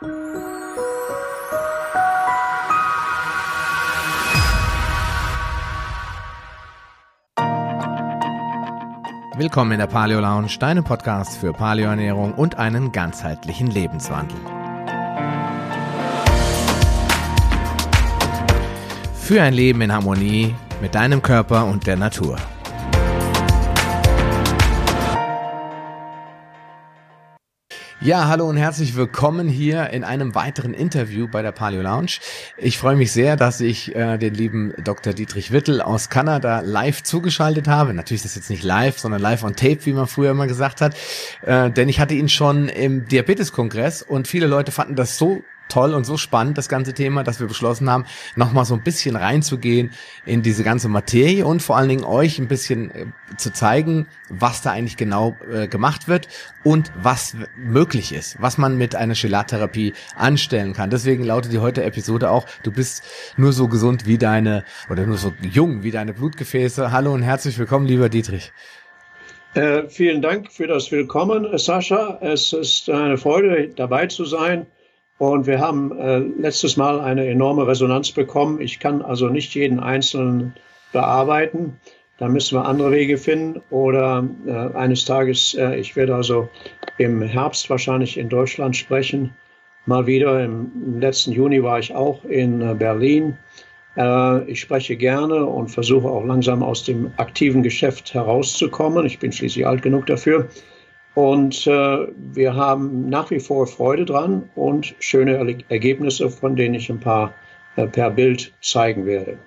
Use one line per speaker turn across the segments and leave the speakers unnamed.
Willkommen in der Paleo Lounge, deinem Podcast für Paleoernährung und einen ganzheitlichen Lebenswandel. Für ein Leben in Harmonie mit deinem Körper und der Natur. Ja, hallo und herzlich willkommen hier in einem weiteren Interview bei der Paleo Lounge. Ich freue mich sehr, dass ich äh, den lieben Dr. Dietrich Wittel aus Kanada live zugeschaltet habe. Natürlich ist das jetzt nicht live, sondern live on tape, wie man früher immer gesagt hat. Äh, denn ich hatte ihn schon im Diabetes-Kongress und viele Leute fanden das so toll und so spannend, das ganze Thema, dass wir beschlossen haben, nochmal so ein bisschen reinzugehen in diese ganze Materie und vor allen Dingen euch ein bisschen äh, zu zeigen, was da eigentlich genau äh, gemacht wird und was möglich ist, was man mit einer Chelattherapie anstellen kann. Deswegen lautet die heute Episode auch, du bist nur so gesund wie deine, oder nur so jung wie deine Blutgefäße. Hallo und herzlich willkommen, lieber Dietrich.
Äh, vielen Dank für das Willkommen, Sascha. Es ist eine Freude, dabei zu sein. Und wir haben äh, letztes Mal eine enorme Resonanz bekommen. Ich kann also nicht jeden Einzelnen bearbeiten. Da müssen wir andere Wege finden. Oder äh, eines Tages, äh, ich werde also im Herbst wahrscheinlich in Deutschland sprechen. Mal wieder. Im letzten Juni war ich auch in äh, Berlin. Äh, ich spreche gerne und versuche auch langsam aus dem aktiven Geschäft herauszukommen. Ich bin schließlich alt genug dafür. Und äh, wir haben nach wie vor Freude dran und schöne Ergebnisse, von denen ich ein paar äh, per Bild zeigen werde.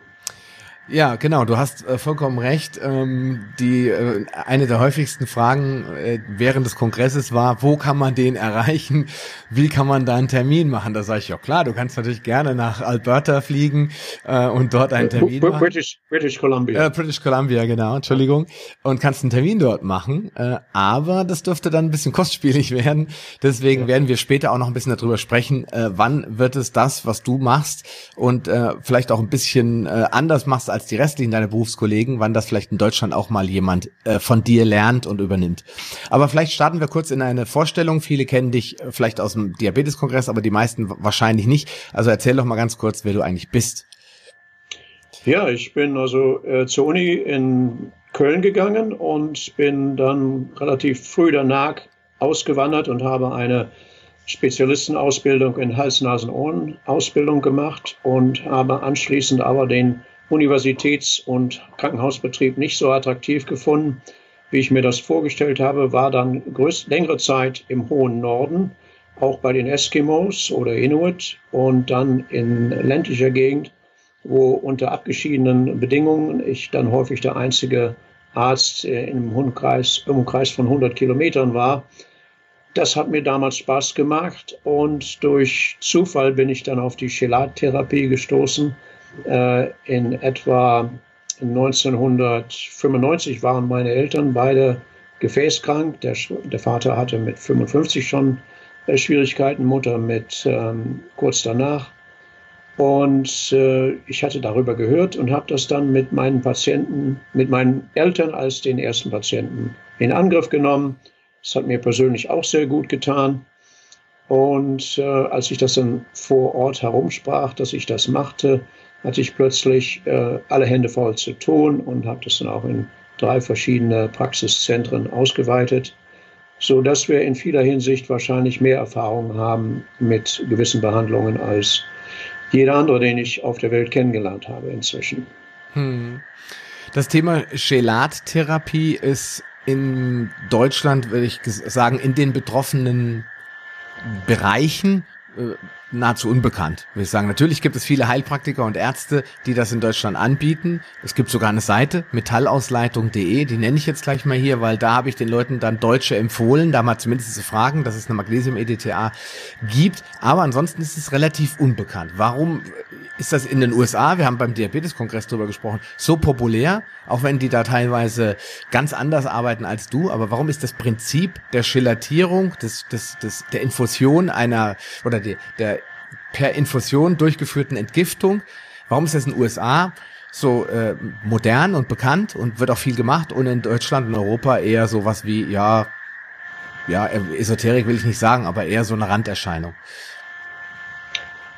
Ja, genau, du hast äh, vollkommen recht. Ähm, die äh, eine der häufigsten Fragen äh, während des Kongresses war, wo kann man den erreichen? Wie kann man da einen Termin machen? Da sage ich, ja klar, du kannst natürlich gerne nach Alberta fliegen äh, und dort einen Termin
B machen. British, British Columbia.
Äh, British Columbia, genau, Entschuldigung. Und kannst einen Termin dort machen. Äh, aber das dürfte dann ein bisschen kostspielig werden. Deswegen ja. werden wir später auch noch ein bisschen darüber sprechen, äh, wann wird es das, was du machst und äh, vielleicht auch ein bisschen äh, anders machst als als die restlichen deiner Berufskollegen, wann das vielleicht in Deutschland auch mal jemand äh, von dir lernt und übernimmt. Aber vielleicht starten wir kurz in eine Vorstellung. Viele kennen dich äh, vielleicht aus dem Diabeteskongress, aber die meisten wahrscheinlich nicht. Also erzähl doch mal ganz kurz, wer du eigentlich bist.
Ja, ich bin also äh, zur Uni in Köln gegangen und bin dann relativ früh danach ausgewandert und habe eine Spezialistenausbildung in Hals-Nasen-Ohren-Ausbildung gemacht und habe anschließend aber den Universitäts- und Krankenhausbetrieb nicht so attraktiv gefunden, wie ich mir das vorgestellt habe, war dann größt, längere Zeit im hohen Norden, auch bei den Eskimos oder Inuit und dann in ländlicher Gegend, wo unter abgeschiedenen Bedingungen ich dann häufig der einzige Arzt im Umkreis, Umkreis von 100 Kilometern war. Das hat mir damals Spaß gemacht und durch Zufall bin ich dann auf die Chelattherapie gestoßen äh, in etwa 1995 waren meine Eltern beide gefäßkrank. Der, der Vater hatte mit 55 schon äh, Schwierigkeiten, Mutter mit ähm, kurz danach. Und äh, ich hatte darüber gehört und habe das dann mit meinen Patienten, mit meinen Eltern als den ersten Patienten in Angriff genommen. Das hat mir persönlich auch sehr gut getan. Und äh, als ich das dann vor Ort herumsprach, dass ich das machte, hatte ich plötzlich äh, alle Hände voll zu tun und habe das dann auch in drei verschiedene Praxiszentren ausgeweitet, so dass wir in vieler Hinsicht wahrscheinlich mehr Erfahrung haben mit gewissen Behandlungen als jeder andere, den ich auf der Welt kennengelernt habe inzwischen. Hm.
Das Thema Chelattherapie ist in Deutschland, würde ich sagen, in den betroffenen Bereichen äh, nahezu unbekannt, würde ich sagen. Natürlich gibt es viele Heilpraktiker und Ärzte, die das in Deutschland anbieten. Es gibt sogar eine Seite, metallausleitung.de, die nenne ich jetzt gleich mal hier, weil da habe ich den Leuten dann Deutsche empfohlen, da mal zumindest zu fragen, dass es eine Magnesium-EDTA gibt. Aber ansonsten ist es relativ unbekannt. Warum ist das in den USA, wir haben beim Diabetes-Kongress drüber gesprochen, so populär, auch wenn die da teilweise ganz anders arbeiten als du, aber warum ist das Prinzip der Gelatierung, des, des, des, der Infusion einer, oder die, der per Infusion durchgeführten Entgiftung. Warum ist das in den USA so äh, modern und bekannt und wird auch viel gemacht und in Deutschland und Europa eher sowas wie, ja, ja, Esoterik will ich nicht sagen, aber eher so eine Randerscheinung.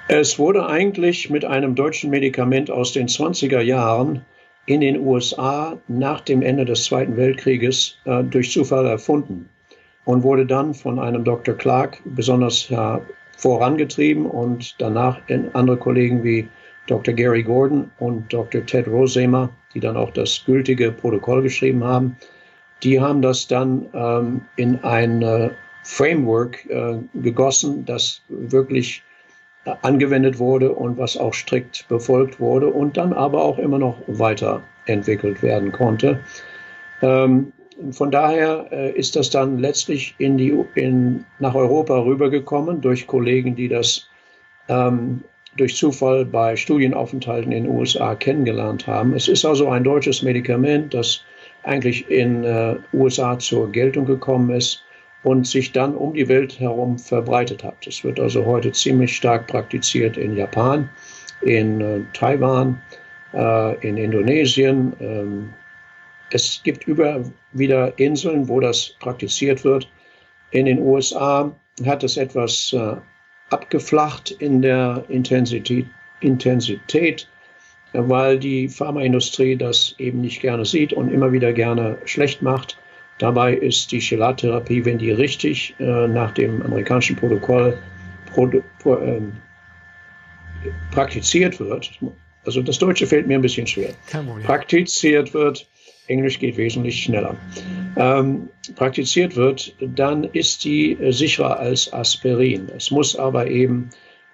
Es wurde eigentlich mit einem deutschen Medikament aus den 20er Jahren in den USA nach dem Ende des Zweiten Weltkrieges äh, durch Zufall erfunden und wurde dann von einem Dr. Clark besonders äh, vorangetrieben und danach in andere Kollegen wie Dr. Gary Gordon und Dr. Ted Rosemer, die dann auch das gültige Protokoll geschrieben haben, die haben das dann ähm, in ein äh, Framework äh, gegossen, das wirklich angewendet wurde und was auch strikt befolgt wurde und dann aber auch immer noch weiterentwickelt werden konnte. Ähm, von daher äh, ist das dann letztlich in die, in, nach Europa rübergekommen durch Kollegen, die das ähm, durch Zufall bei Studienaufenthalten in den USA kennengelernt haben. Es ist also ein deutsches Medikament, das eigentlich in äh, USA zur Geltung gekommen ist und sich dann um die Welt herum verbreitet hat. Es wird also heute ziemlich stark praktiziert in Japan, in äh, Taiwan, äh, in Indonesien. Ähm, es gibt über wieder Inseln, wo das praktiziert wird. In den USA hat es etwas äh, abgeflacht in der Intensität, Intensität, weil die Pharmaindustrie das eben nicht gerne sieht und immer wieder gerne schlecht macht. Dabei ist die Chelattherapie, wenn die richtig äh, nach dem amerikanischen Protokoll pro, pro, äh, praktiziert wird, also das Deutsche fällt mir ein bisschen schwer, praktiziert wird, Englisch geht wesentlich schneller, ähm, praktiziert wird, dann ist die äh, sicherer als Aspirin. Es muss aber eben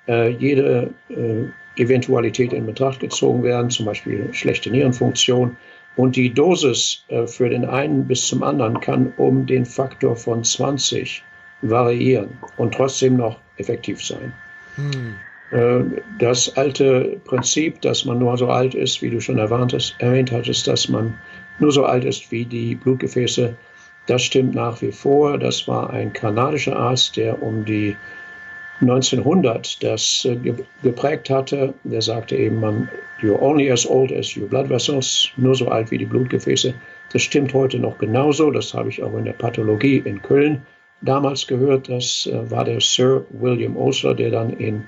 äh, jede äh, Eventualität in Betracht gezogen werden, zum Beispiel schlechte Nierenfunktion. Und die Dosis äh, für den einen bis zum anderen kann um den Faktor von 20 variieren und trotzdem noch effektiv sein. Hm. Äh, das alte Prinzip, dass man nur so alt ist, wie du schon erwähnt hast, erwähnt hattest, dass man nur so alt ist wie die Blutgefäße. Das stimmt nach wie vor. Das war ein kanadischer Arzt, der um die 1900 das äh, geprägt hatte. Der sagte eben, man, you're only as old as your blood vessels, nur so alt wie die Blutgefäße. Das stimmt heute noch genauso. Das habe ich auch in der Pathologie in Köln damals gehört. Das äh, war der Sir William Osler, der dann in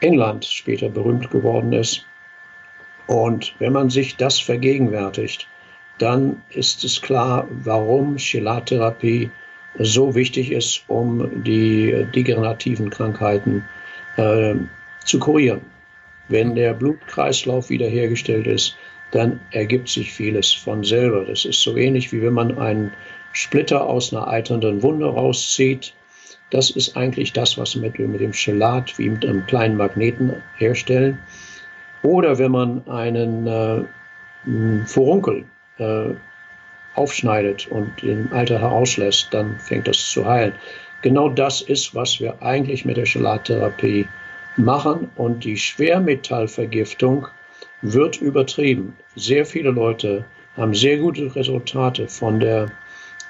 England später berühmt geworden ist. Und wenn man sich das vergegenwärtigt, dann ist es klar, warum Chelattherapie so wichtig ist, um die degenerativen Krankheiten äh, zu kurieren. Wenn der Blutkreislauf wiederhergestellt ist, dann ergibt sich vieles von selber. Das ist so ähnlich wie wenn man einen Splitter aus einer eiternden Wunde rauszieht. Das ist eigentlich das, was wir mit dem Chelat wie mit einem kleinen Magneten herstellen. Oder wenn man einen äh, Furunkel äh, aufschneidet und im Alter herauslässt, dann fängt das zu heilen. Genau das ist, was wir eigentlich mit der Chelattherapie machen und die Schwermetallvergiftung wird übertrieben. Sehr viele Leute haben sehr gute Resultate von der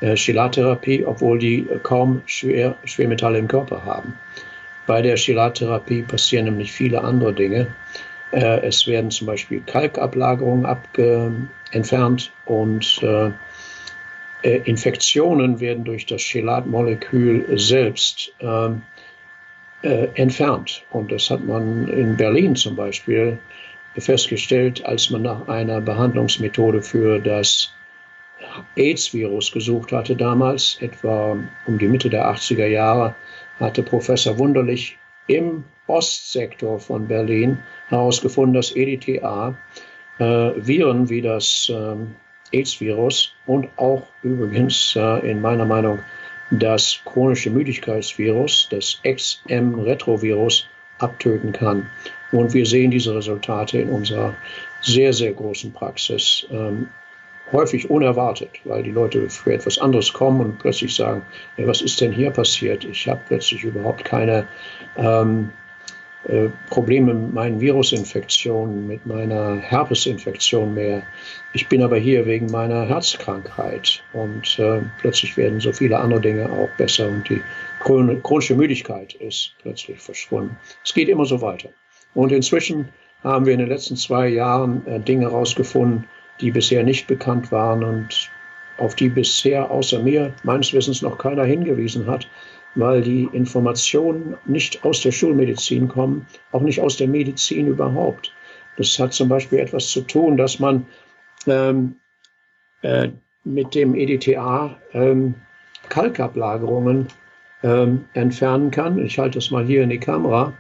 äh, Chelattherapie, obwohl die kaum Schwer, Schwermetalle im Körper haben. Bei der Chelattherapie passieren nämlich viele andere Dinge. Äh, es werden zum Beispiel Kalkablagerungen entfernt und äh, Infektionen werden durch das Chelatmolekül selbst ähm, äh, entfernt. Und das hat man in Berlin zum Beispiel festgestellt, als man nach einer Behandlungsmethode für das AIDS-Virus gesucht hatte damals, etwa um die Mitte der 80er Jahre, hatte Professor Wunderlich im Ostsektor von Berlin herausgefunden, dass EDTA äh, Viren wie das äh, AIDS-Virus und auch übrigens äh, in meiner Meinung das chronische Müdigkeitsvirus, das XM-Retrovirus, abtöten kann. Und wir sehen diese Resultate in unserer sehr, sehr großen Praxis. Ähm, häufig unerwartet, weil die Leute für etwas anderes kommen und plötzlich sagen, hey, was ist denn hier passiert? Ich habe plötzlich überhaupt keine ähm, äh, Probleme mit meinen Virusinfektionen, mit meiner Herpesinfektion mehr. Ich bin aber hier wegen meiner Herzkrankheit und äh, plötzlich werden so viele andere Dinge auch besser und die chronische Müdigkeit ist plötzlich verschwunden. Es geht immer so weiter. Und inzwischen haben wir in den letzten zwei Jahren äh, Dinge herausgefunden, die bisher nicht bekannt waren und auf die bisher außer mir meines Wissens noch keiner hingewiesen hat. Weil die Informationen nicht aus der Schulmedizin kommen, auch nicht aus der Medizin überhaupt. Das hat zum Beispiel etwas zu tun, dass man ähm, äh, mit dem EDTA ähm, Kalkablagerungen ähm, entfernen kann. Ich halte das mal hier in die Kamera.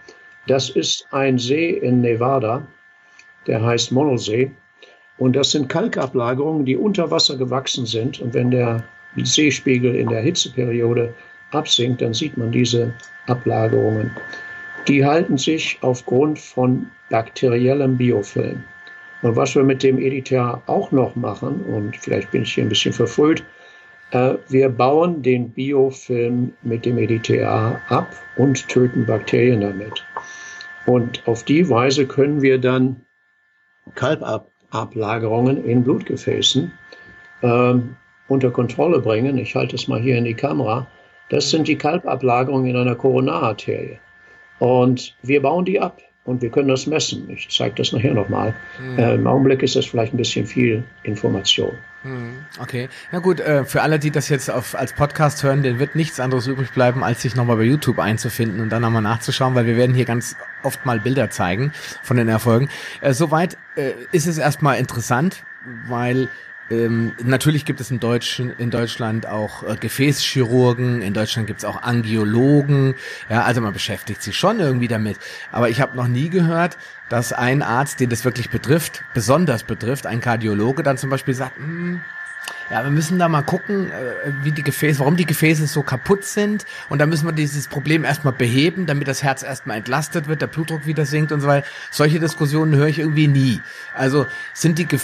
Das ist ein See in Nevada, der heißt Monosee. Und das sind Kalkablagerungen, die unter Wasser gewachsen sind. Und wenn der Seespiegel in der Hitzeperiode absinkt, dann sieht man diese Ablagerungen. Die halten sich aufgrund von bakteriellem Biofilm. Und was wir mit dem EDTA auch noch machen, und vielleicht bin ich hier ein bisschen verfrüht, äh, wir bauen den Biofilm mit dem EDTA ab und töten Bakterien damit. Und auf die Weise können wir dann Kalbablagerungen in Blutgefäßen äh, unter Kontrolle bringen. Ich halte es mal hier in die Kamera. Das sind die Kalbablagerungen in einer Koronararterie. Und wir bauen die ab und wir können das messen. Ich zeige das nachher nochmal. Mhm. Äh, Im Augenblick ist das vielleicht ein bisschen viel Information.
Mhm. Okay, na gut, äh, für alle, die das jetzt auf, als Podcast hören, denen wird nichts anderes übrig bleiben, als sich nochmal bei YouTube einzufinden und dann nochmal nachzuschauen, weil wir werden hier ganz oft mal Bilder zeigen von den Erfolgen. Äh, soweit äh, ist es erstmal interessant, weil ähm, natürlich gibt es in, Deutschen, in Deutschland auch äh, Gefäßchirurgen, in Deutschland gibt es auch Angiologen, ja, also man beschäftigt sich schon irgendwie damit. Aber ich habe noch nie gehört, dass ein Arzt, den das wirklich betrifft, besonders betrifft, ein Kardiologe dann zum Beispiel sagt, hm, ja, wir müssen da mal gucken, äh, wie die Gefäße, warum die Gefäße so kaputt sind. Und da müssen wir dieses Problem erstmal beheben, damit das Herz erstmal entlastet wird, der Blutdruck wieder sinkt und so weiter. Solche Diskussionen höre ich irgendwie nie. Also sind die, äh,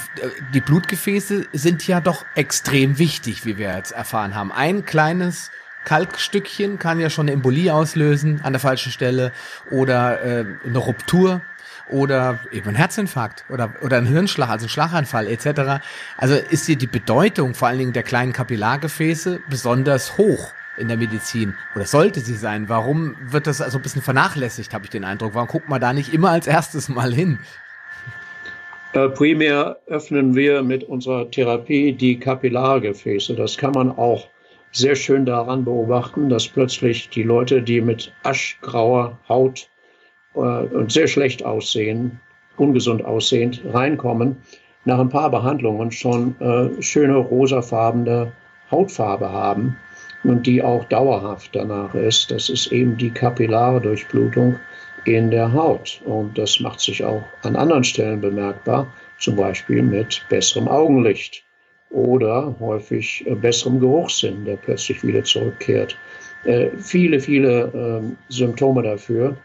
die Blutgefäße sind ja doch extrem wichtig, wie wir jetzt erfahren haben. Ein kleines Kalkstückchen kann ja schon eine Embolie auslösen an der falschen Stelle oder äh, eine Ruptur oder eben ein Herzinfarkt oder, oder ein Hirnschlag, also Schlaganfall etc. Also ist hier die Bedeutung vor allen Dingen der kleinen Kapillargefäße besonders hoch in der Medizin oder sollte sie sein? Warum wird das also ein bisschen vernachlässigt, habe ich den Eindruck? Warum guckt man da nicht immer als erstes mal hin?
Äh, primär öffnen wir mit unserer Therapie die Kapillargefäße. Das kann man auch sehr schön daran beobachten, dass plötzlich die Leute, die mit aschgrauer Haut und sehr schlecht aussehen, ungesund aussehend, reinkommen, nach ein paar Behandlungen schon äh, schöne rosafarbene Hautfarbe haben und die auch dauerhaft danach ist. Das ist eben die kapillare Durchblutung in der Haut. Und das macht sich auch an anderen Stellen bemerkbar, zum Beispiel mit besserem Augenlicht oder häufig äh, besserem Geruchssinn, der plötzlich wieder zurückkehrt. Äh, viele, viele äh, Symptome dafür.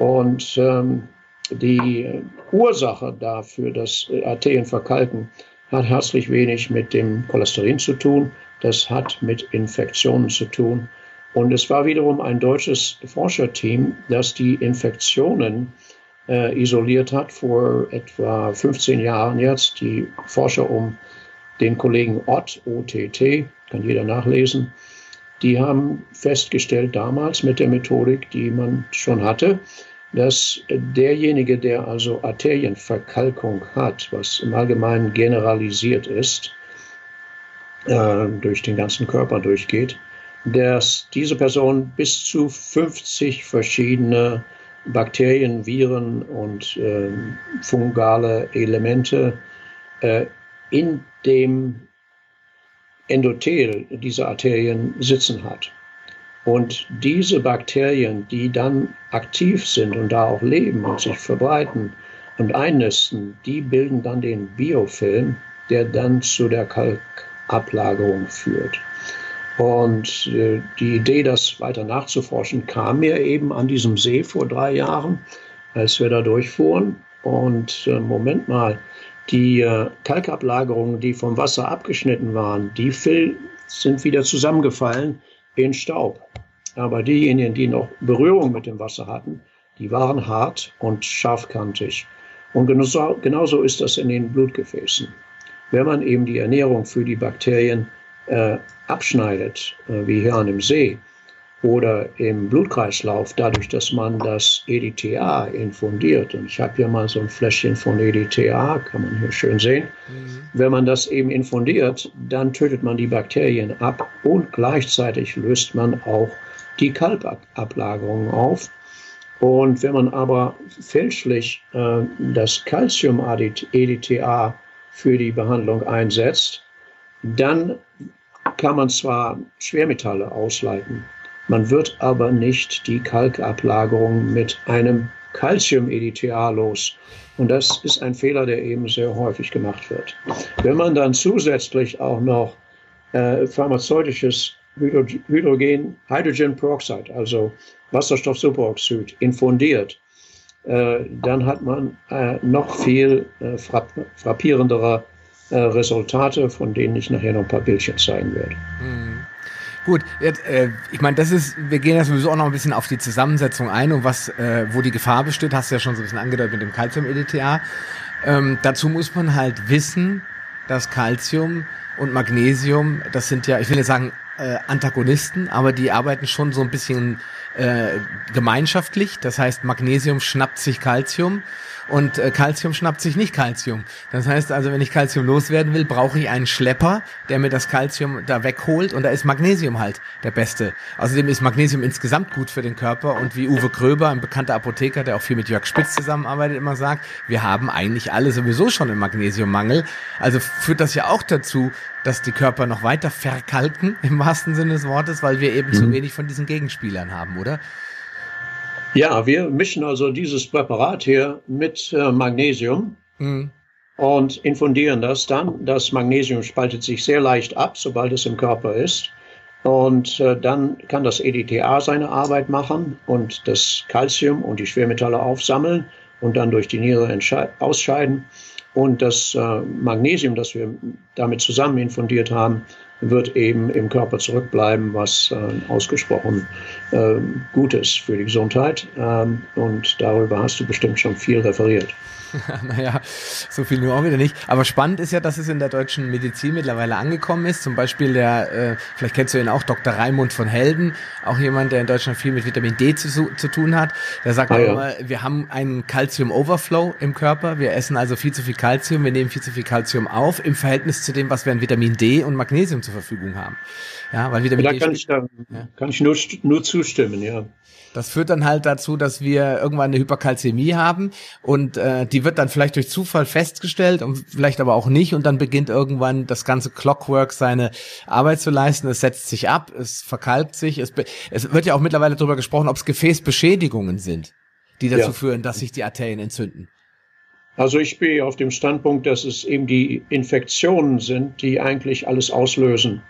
Und ähm, die Ursache dafür, dass Arterien verkalken, hat herzlich wenig mit dem Cholesterin zu tun. Das hat mit Infektionen zu tun. Und es war wiederum ein deutsches Forscherteam, das die Infektionen äh, isoliert hat vor etwa 15 Jahren jetzt. Die Forscher um den Kollegen Ott, OTT, kann jeder nachlesen, die haben festgestellt damals mit der Methodik, die man schon hatte, dass derjenige, der also Arterienverkalkung hat, was im Allgemeinen generalisiert ist, äh, durch den ganzen Körper durchgeht, dass diese Person bis zu 50 verschiedene Bakterien, Viren und äh, fungale Elemente äh, in dem Endothel dieser Arterien sitzen hat. Und diese Bakterien, die dann aktiv sind und da auch leben und sich verbreiten und einnisten, die bilden dann den Biofilm, der dann zu der Kalkablagerung führt. Und äh, die Idee, das weiter nachzuforschen, kam mir eben an diesem See vor drei Jahren, als wir da durchfuhren. Und äh, Moment mal, die äh, Kalkablagerungen, die vom Wasser abgeschnitten waren, die sind wieder zusammengefallen in Staub. Aber diejenigen, die noch Berührung mit dem Wasser hatten, die waren hart und scharfkantig. Und genauso, genauso ist das in den Blutgefäßen. Wenn man eben die Ernährung für die Bakterien äh, abschneidet, äh, wie hier an dem See, oder im Blutkreislauf, dadurch, dass man das EDTA infundiert. Und ich habe hier mal so ein Fläschchen von EDTA, kann man hier schön sehen. Mhm. Wenn man das eben infundiert, dann tötet man die Bakterien ab und gleichzeitig löst man auch die Kalkablagerungen auf. Und wenn man aber fälschlich äh, das Calcium-EDTA für die Behandlung einsetzt, dann kann man zwar Schwermetalle ausleiten, man wird aber nicht die Kalkablagerung mit einem Calcium-EDTA los. Und das ist ein Fehler, der eben sehr häufig gemacht wird. Wenn man dann zusätzlich auch noch äh, pharmazeutisches Hydrogen, Hydrogen Peroxide, also Wasserstoffsuperoxid, infundiert, äh, dann hat man äh, noch viel äh, frappierendere äh, Resultate, von denen ich nachher noch ein paar Bildchen zeigen werde. Mhm.
Gut, jetzt, äh, ich meine, das ist, wir gehen ja sowieso auch noch ein bisschen auf die Zusammensetzung ein und was, äh, wo die Gefahr besteht, hast du ja schon so ein bisschen angedeutet mit dem Calcium-EDTA. Ähm, dazu muss man halt wissen, dass Calcium und Magnesium, das sind ja, ich will jetzt sagen, äh, Antagonisten, aber die arbeiten schon so ein bisschen äh, gemeinschaftlich. Das heißt, Magnesium schnappt sich Calcium und äh, Calcium schnappt sich nicht Calcium. Das heißt also, wenn ich Calcium loswerden will, brauche ich einen Schlepper, der mir das Calcium da wegholt und da ist Magnesium halt der beste. Außerdem ist Magnesium insgesamt gut für den Körper und wie Uwe Kröber, ein bekannter Apotheker, der auch viel mit Jörg Spitz zusammenarbeitet, immer sagt, wir haben eigentlich alle sowieso schon einen Magnesiummangel. Also führt das ja auch dazu, dass die Körper noch weiter verkalken, im wahrsten Sinne des Wortes, weil wir eben mhm. zu wenig von diesen Gegenspielern haben, oder?
Ja, wir mischen also dieses Präparat hier mit äh, Magnesium mhm. und infundieren das dann. Das Magnesium spaltet sich sehr leicht ab, sobald es im Körper ist. Und äh, dann kann das EDTA seine Arbeit machen und das Calcium und die Schwermetalle aufsammeln und dann durch die Niere ausscheiden. Und das äh, Magnesium, das wir damit zusammen infundiert haben, wird eben im Körper zurückbleiben, was äh, ausgesprochen äh, gut ist für die Gesundheit. Ähm, und darüber hast du bestimmt schon viel referiert.
naja, so viel nur auch wieder nicht. Aber spannend ist ja, dass es in der deutschen Medizin mittlerweile angekommen ist. Zum Beispiel der, äh, vielleicht kennst du ihn auch, Dr. Raimund von Helden, auch jemand, der in Deutschland viel mit Vitamin D zu, zu tun hat. Der sagt ah, auch ja. immer, wir haben einen Calcium-Overflow im Körper. Wir essen also viel zu viel Calcium, wir nehmen viel zu viel Calcium auf im Verhältnis zu dem, was wir an Vitamin D und Magnesium zur Verfügung haben. Ja, weil Vitamin
da D kann ich, da, ja. kann ich nur, nur zustimmen, ja.
Das führt dann halt dazu, dass wir irgendwann eine Hyperkalzämie haben und äh, die wird dann vielleicht durch Zufall festgestellt und vielleicht aber auch nicht und dann beginnt irgendwann das ganze Clockwork seine Arbeit zu leisten. Es setzt sich ab, es verkalkt sich. Es, es wird ja auch mittlerweile darüber gesprochen, ob es Gefäßbeschädigungen sind, die dazu ja. führen, dass sich die Arterien entzünden.
Also ich bin auf dem Standpunkt, dass es eben die Infektionen sind, die eigentlich alles auslösen.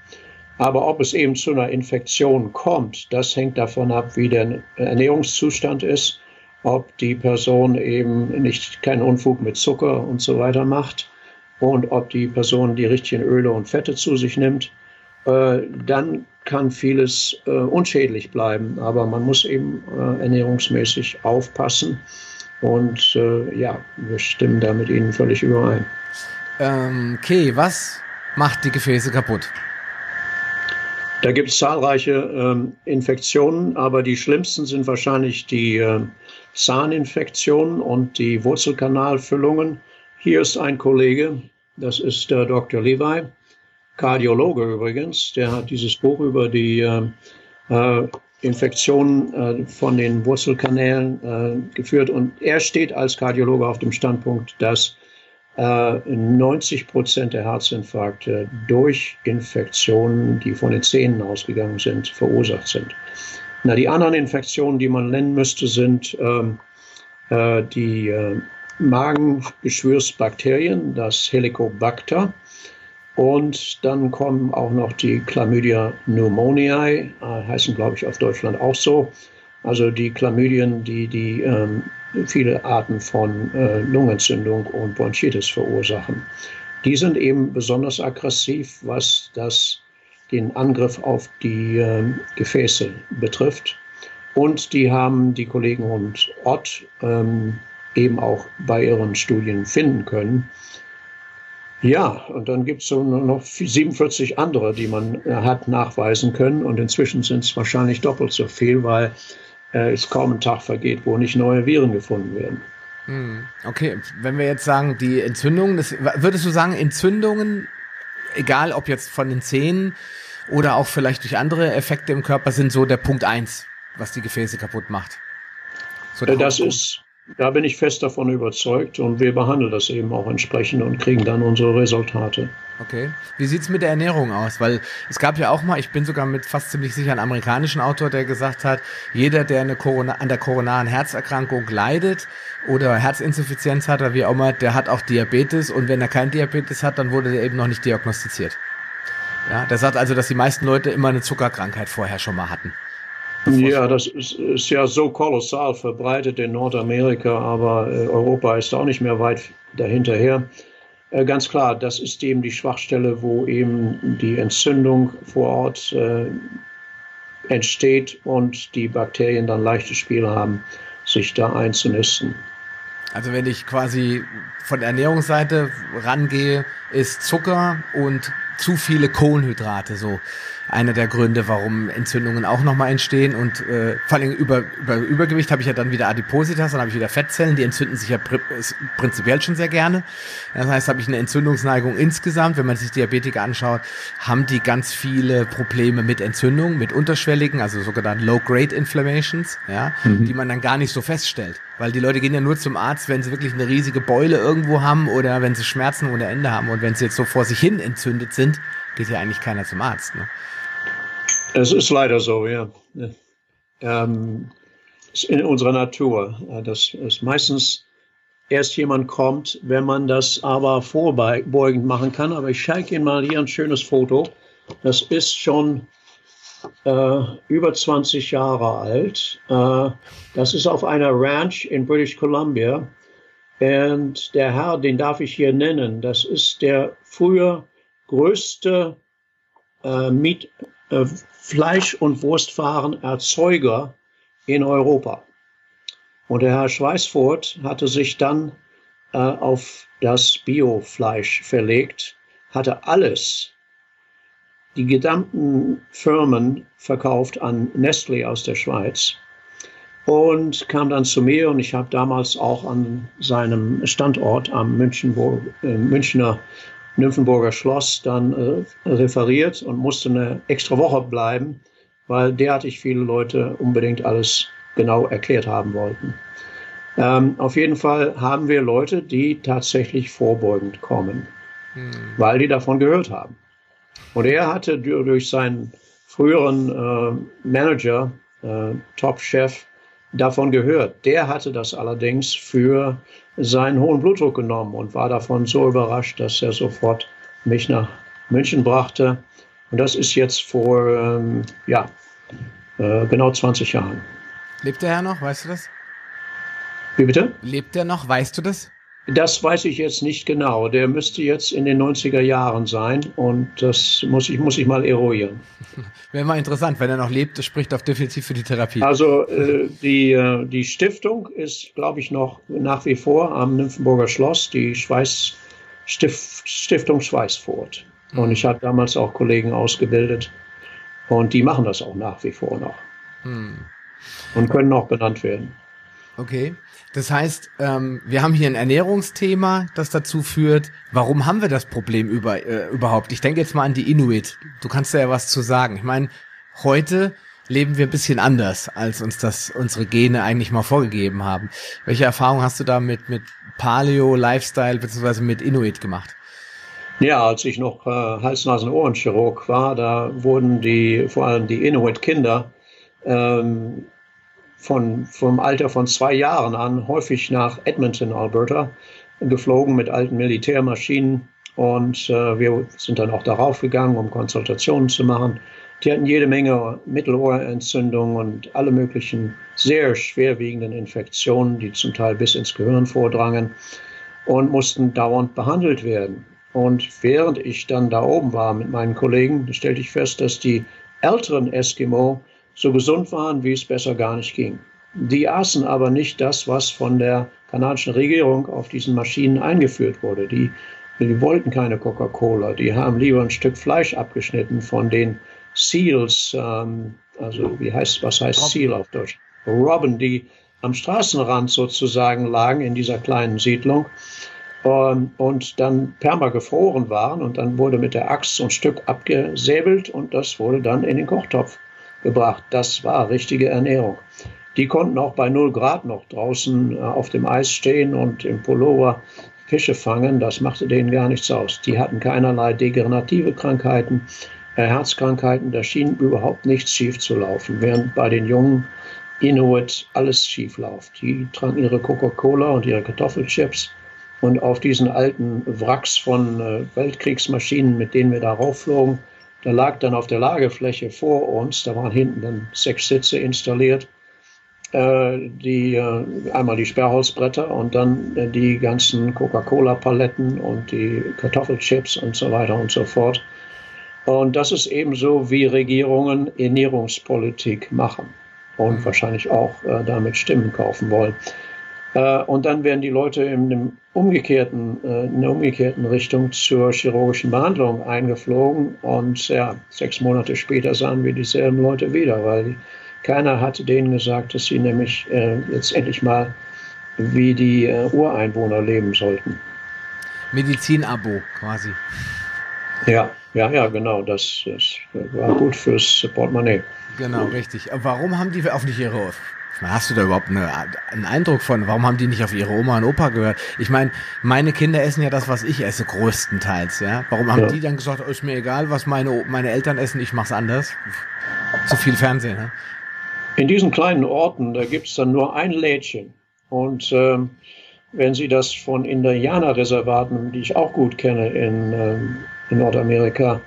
Aber ob es eben zu einer Infektion kommt, das hängt davon ab, wie der Ernährungszustand ist, ob die Person eben nicht keinen Unfug mit Zucker und so weiter macht und ob die Person die richtigen Öle und Fette zu sich nimmt. Äh, dann kann vieles äh, unschädlich bleiben, aber man muss eben äh, ernährungsmäßig aufpassen. Und äh, ja, wir stimmen da mit Ihnen völlig überein.
Ähm, okay, was macht die Gefäße kaputt?
Da gibt es zahlreiche ähm, Infektionen, aber die schlimmsten sind wahrscheinlich die äh, Zahninfektionen und die Wurzelkanalfüllungen. Hier ist ein Kollege, das ist der Dr. Levi, Kardiologe übrigens, der hat dieses Buch über die äh, äh, Infektionen äh, von den Wurzelkanälen äh, geführt und er steht als Kardiologe auf dem Standpunkt, dass 90 äh, Prozent der Herzinfarkte durch Infektionen, die von den Zähnen ausgegangen sind, verursacht sind. Na, die anderen Infektionen, die man nennen müsste, sind ähm, äh, die äh, Magengeschwürsbakterien, das Helicobacter. Und dann kommen auch noch die Chlamydia pneumoniae, äh, heißen, glaube ich, auf Deutschland auch so. Also die Chlamydien, die die ähm, viele Arten von äh, Lungenentzündung und Bronchitis verursachen. Die sind eben besonders aggressiv, was das, den Angriff auf die äh, Gefäße betrifft. Und die haben die Kollegen und Ott ähm, eben auch bei ihren Studien finden können. Ja, und dann gibt es so noch 47 andere, die man äh, hat nachweisen können. Und inzwischen sind es wahrscheinlich doppelt so viel, weil äh, es kaum ein Tag vergeht, wo nicht neue Viren gefunden werden.
Hm, okay, wenn wir jetzt sagen, die Entzündungen, das, würdest du sagen, Entzündungen, egal ob jetzt von den Zähnen oder auch vielleicht durch andere Effekte im Körper sind so der Punkt eins, was die Gefäße kaputt macht.
So das ist, da bin ich fest davon überzeugt und wir behandeln das eben auch entsprechend und kriegen dann unsere Resultate.
Okay. Wie sieht's mit der Ernährung aus? Weil es gab ja auch mal, ich bin sogar mit fast ziemlich sicher einen amerikanischen Autor, der gesagt hat, jeder, der eine Corona, an der koronaren Herzerkrankung leidet oder Herzinsuffizienz hat oder wie auch immer, der hat auch Diabetes und wenn er kein Diabetes hat, dann wurde der eben noch nicht diagnostiziert. Ja, der sagt also, dass die meisten Leute immer eine Zuckerkrankheit vorher schon mal hatten.
Ja, das ist, ist, ja so kolossal verbreitet in Nordamerika, aber äh, Europa ist auch nicht mehr weit dahinterher. Äh, ganz klar, das ist eben die Schwachstelle, wo eben die Entzündung vor Ort äh, entsteht und die Bakterien dann leichtes Spiel haben, sich da einzunisten.
Also wenn ich quasi von der Ernährungsseite rangehe, ist Zucker und zu viele Kohlenhydrate so einer der Gründe, warum Entzündungen auch nochmal entstehen. Und äh, vor allem über, über Übergewicht habe ich ja dann wieder Adipositas, dann habe ich wieder Fettzellen, die entzünden sich ja pr prinzipiell schon sehr gerne. Das heißt, habe ich eine Entzündungsneigung insgesamt. Wenn man sich Diabetiker anschaut, haben die ganz viele Probleme mit Entzündungen, mit unterschwelligen, also sogenannten Low-Grade Inflammations, ja, mhm. die man dann gar nicht so feststellt. Weil die Leute gehen ja nur zum Arzt, wenn sie wirklich eine riesige Beule irgendwo haben oder wenn sie Schmerzen ohne Ende haben. Und wenn sie jetzt so vor sich hin entzündet sind, geht ja eigentlich keiner zum Arzt. Ne?
Es ist leider so, ja. Ähm, in unserer Natur, dass es meistens erst jemand kommt, wenn man das aber vorbeugend machen kann. Aber ich zeige Ihnen mal hier ein schönes Foto. Das ist schon äh, über 20 Jahre alt. Äh, das ist auf einer Ranch in British Columbia. Und der Herr, den darf ich hier nennen, das ist der früher größte äh, Miet, äh, Fleisch- und Wurstwarenerzeuger in Europa. Und der Herr Schweißfurt hatte sich dann äh, auf das Biofleisch verlegt, hatte alles, die gesamten Firmen verkauft an Nestle aus der Schweiz und kam dann zu mir und ich habe damals auch an seinem Standort am Münchenburg, äh, Münchner Nymphenburger Schloss dann äh, referiert und musste eine extra Woche bleiben, weil derartig viele Leute unbedingt alles genau erklärt haben wollten. Ähm, auf jeden Fall haben wir Leute, die tatsächlich vorbeugend kommen, hm. weil die davon gehört haben. Und er hatte durch seinen früheren äh, Manager, äh, Top-Chef, davon gehört. Der hatte das allerdings für seinen hohen Blutdruck genommen und war davon so überrascht, dass er sofort mich nach München brachte. Und das ist jetzt vor, ähm, ja, äh, genau 20 Jahren.
Lebt der Herr noch? Weißt du das?
Wie bitte?
Lebt er noch? Weißt du das?
Das weiß ich jetzt nicht genau. Der müsste jetzt in den 90er Jahren sein und das muss ich, muss ich mal eruieren.
Wäre mal interessant, wenn er noch lebt, das spricht auch definitiv für die Therapie.
Also äh, die, äh, die Stiftung ist, glaube ich, noch nach wie vor am Nymphenburger Schloss, die Schweiß Stift, Stiftung Schweißfurt. Und mhm. ich habe damals auch Kollegen ausgebildet und die machen das auch nach wie vor noch. Hm. Und können auch benannt werden.
Okay. Das heißt, ähm, wir haben hier ein Ernährungsthema, das dazu führt. Warum haben wir das Problem über, äh, überhaupt? Ich denke jetzt mal an die Inuit. Du kannst da ja was zu sagen. Ich meine, heute leben wir ein bisschen anders, als uns das unsere Gene eigentlich mal vorgegeben haben. Welche Erfahrung hast du da mit, mit Paleo, Lifestyle beziehungsweise mit Inuit gemacht?
Ja, als ich noch äh, Hals-Nasen-Ohrenchirurg war, da wurden die, vor allem die Inuit-Kinder, ähm, von, vom Alter von zwei Jahren an häufig nach Edmonton, Alberta, geflogen mit alten Militärmaschinen. Und äh, wir sind dann auch darauf gegangen, um Konsultationen zu machen. Die hatten jede Menge Mittelohrentzündungen und alle möglichen sehr schwerwiegenden Infektionen, die zum Teil bis ins Gehirn vordrangen und mussten dauernd behandelt werden. Und während ich dann da oben war mit meinen Kollegen, stellte ich fest, dass die älteren Eskimo so gesund waren, wie es besser gar nicht ging. Die aßen aber nicht das, was von der kanadischen Regierung auf diesen Maschinen eingeführt wurde. Die, die wollten keine Coca-Cola, die haben lieber ein Stück Fleisch abgeschnitten von den Seals, ähm, also wie heißt, was heißt Seal auf Deutsch? Robben, die am Straßenrand sozusagen lagen in dieser kleinen Siedlung. ähm, und dann permagefroren waren und dann wurde mit der Axt so ein Stück abgesäbelt und das wurde dann in den Kochtopf gebracht. Das war richtige Ernährung. Die konnten auch bei 0 Grad noch draußen äh, auf dem Eis stehen und im Pullover Fische fangen. Das machte denen gar nichts aus. Die hatten keinerlei degenerative Krankheiten, äh, Herzkrankheiten. Da schien überhaupt nichts schief zu laufen. Während bei den jungen Inuit alles schief läuft. Die tranken ihre Coca-Cola und ihre Kartoffelchips. Und auf diesen alten Wracks von äh, Weltkriegsmaschinen, mit denen wir da raufflogen, da lag dann auf der Lagefläche vor uns, da waren hinten dann sechs Sitze installiert, äh, die, äh, einmal die Sperrholzbretter und dann äh, die ganzen Coca-Cola-Paletten und die Kartoffelchips und so weiter und so fort. Und das ist ebenso, wie Regierungen Ernährungspolitik machen und mhm. wahrscheinlich auch äh, damit Stimmen kaufen wollen. Äh, und dann werden die Leute in, dem umgekehrten, äh, in der umgekehrten Richtung zur chirurgischen Behandlung eingeflogen. Und ja, sechs Monate später sahen wir dieselben Leute wieder, weil keiner hatte denen gesagt, dass sie nämlich äh, jetzt endlich mal wie die äh, Ureinwohner leben sollten.
Medizin-Abo quasi.
Ja, ja, ja, genau. Das, das war gut fürs Portemonnaie.
Genau, richtig. Warum haben die auf nicht ihre Hast du da überhaupt eine, einen Eindruck von, warum haben die nicht auf ihre Oma und Opa gehört? Ich meine, meine Kinder essen ja das, was ich esse, größtenteils, ja. Warum haben ja. die dann gesagt, oh, ist mir egal, was meine, meine Eltern essen, ich mach's anders? Zu viel Fernsehen, ne?
In diesen kleinen Orten, da gibt's dann nur ein Lädchen. Und ähm, wenn Sie das von Indianerreservaten, die ich auch gut kenne in, ähm, in Nordamerika,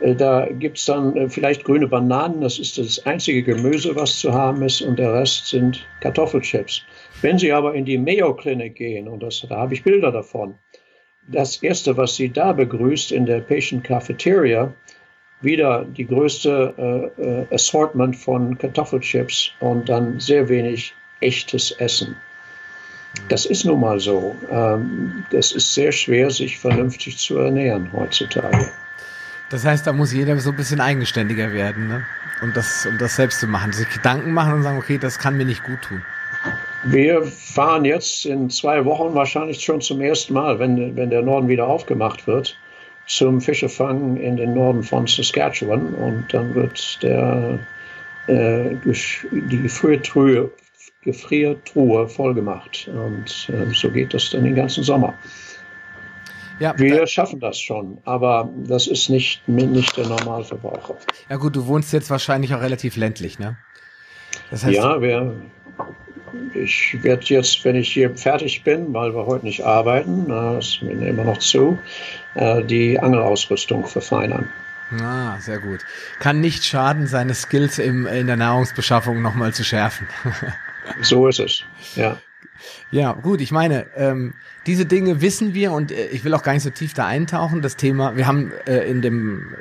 da gibt es dann äh, vielleicht grüne Bananen, das ist das einzige Gemüse, was zu haben ist, und der Rest sind Kartoffelchips. Wenn Sie aber in die Mayo Clinic gehen, und das, da habe ich Bilder davon, das erste, was Sie da begrüßt in der Patient Cafeteria, wieder die größte äh, äh, Assortment von Kartoffelchips und dann sehr wenig echtes Essen. Das ist nun mal so. Ähm, das ist sehr schwer, sich vernünftig zu ernähren heutzutage.
Das heißt, da muss jeder so ein bisschen eigenständiger werden, ne? um, das, um das selbst zu machen. Sich Gedanken machen und sagen, okay, das kann mir nicht gut tun.
Wir fahren jetzt in zwei Wochen wahrscheinlich schon zum ersten Mal, wenn, wenn der Norden wieder aufgemacht wird, zum Fischefangen in den Norden von Saskatchewan. Und dann wird der, äh, die Gefriertruhe, Gefriertruhe vollgemacht. Und äh, so geht das dann den ganzen Sommer. Ja, wir schaffen das schon, aber das ist nicht, nicht der Normalverbraucher.
Ja gut, du wohnst jetzt wahrscheinlich auch relativ ländlich, ne?
Das heißt, ja, wir, ich werde jetzt, wenn ich hier fertig bin, weil wir heute nicht arbeiten, das ist mir immer noch zu, äh, die Angelausrüstung verfeinern.
Ah, sehr gut. Kann nicht schaden, seine Skills im, in der Nahrungsbeschaffung nochmal zu schärfen.
so ist es, ja.
Ja, gut, ich meine, ähm, diese Dinge wissen wir und äh, ich will auch gar nicht so tief da eintauchen. Das Thema, wir haben äh, in dem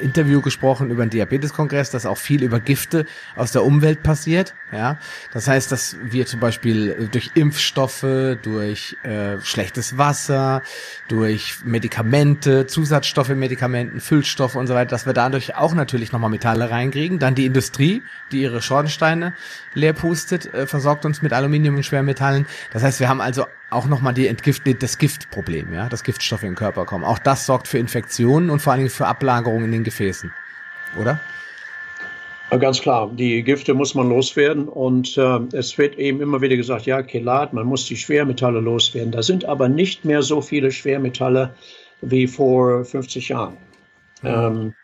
Interview gesprochen über den Diabeteskongress, dass auch viel über Gifte aus der Umwelt passiert. Ja, das heißt, dass wir zum Beispiel durch Impfstoffe, durch äh, schlechtes Wasser, durch Medikamente, Zusatzstoffe Medikamenten, Füllstoffe und so weiter, dass wir dadurch auch natürlich nochmal Metalle reinkriegen. Dann die Industrie, die ihre Schornsteine leer pustet, äh, versorgt uns mit Aluminium und Schwermetallen. Das heißt, wir haben also auch nochmal die Entgift das Giftproblem, ja, dass Giftstoffe in den Körper kommen. Auch das sorgt für Infektionen und vor allen Dingen für Ablagerungen in den Gefäßen, oder?
Ganz klar, die Gifte muss man loswerden und äh, es wird eben immer wieder gesagt, ja, Kelat, man muss die Schwermetalle loswerden. Da sind aber nicht mehr so viele Schwermetalle wie vor 50 Jahren. Ähm,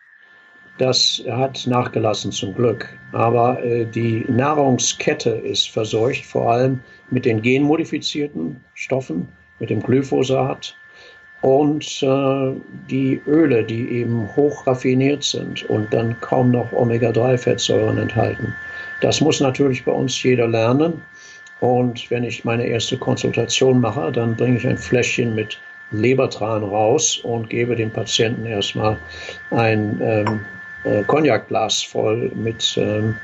das hat nachgelassen zum Glück. Aber äh, die Nahrungskette ist verseucht, vor allem mit den genmodifizierten Stoffen, mit dem Glyphosat und äh, die Öle, die eben hoch raffiniert sind und dann kaum noch Omega-3-Fettsäuren enthalten. Das muss natürlich bei uns jeder lernen. Und wenn ich meine erste Konsultation mache, dann bringe ich ein Fläschchen mit Lebertran raus und gebe dem Patienten erstmal ein ähm, äh, Cognacglas voll mit ähm,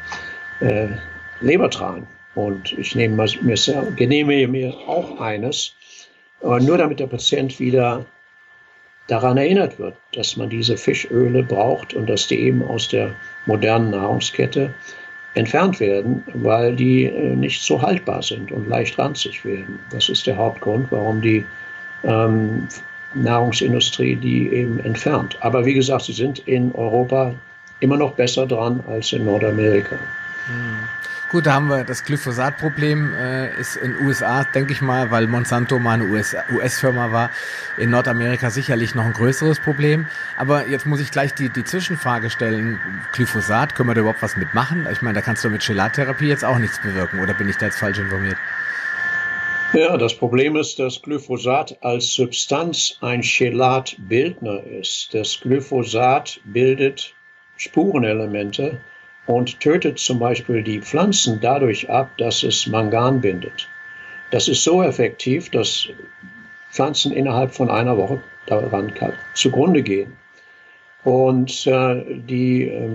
äh, Lebertran. Und ich nehme mir, genehmige mir auch eines, aber nur damit der Patient wieder daran erinnert wird, dass man diese Fischöle braucht und dass die eben aus der modernen Nahrungskette entfernt werden, weil die äh, nicht so haltbar sind und leicht ranzig werden. Das ist der Hauptgrund, warum die ähm, Nahrungsindustrie die eben entfernt. Aber wie gesagt, sie sind in Europa immer noch besser dran als in Nordamerika.
Hm. Gut, da haben wir das Glyphosat-Problem, äh, ist in USA, denke ich mal, weil Monsanto mal eine US-Firma war, in Nordamerika sicherlich noch ein größeres Problem. Aber jetzt muss ich gleich die, die Zwischenfrage stellen. Glyphosat, können wir da überhaupt was mitmachen? Ich meine, da kannst du mit Chelattherapie jetzt auch nichts bewirken, oder bin ich da jetzt falsch informiert?
Ja, das Problem ist, dass Glyphosat als Substanz ein Chelatbildner ist. Das Glyphosat bildet Spurenelemente, und tötet zum Beispiel die Pflanzen dadurch ab, dass es Mangan bindet. Das ist so effektiv, dass Pflanzen innerhalb von einer Woche daran zugrunde gehen. Und äh, die äh,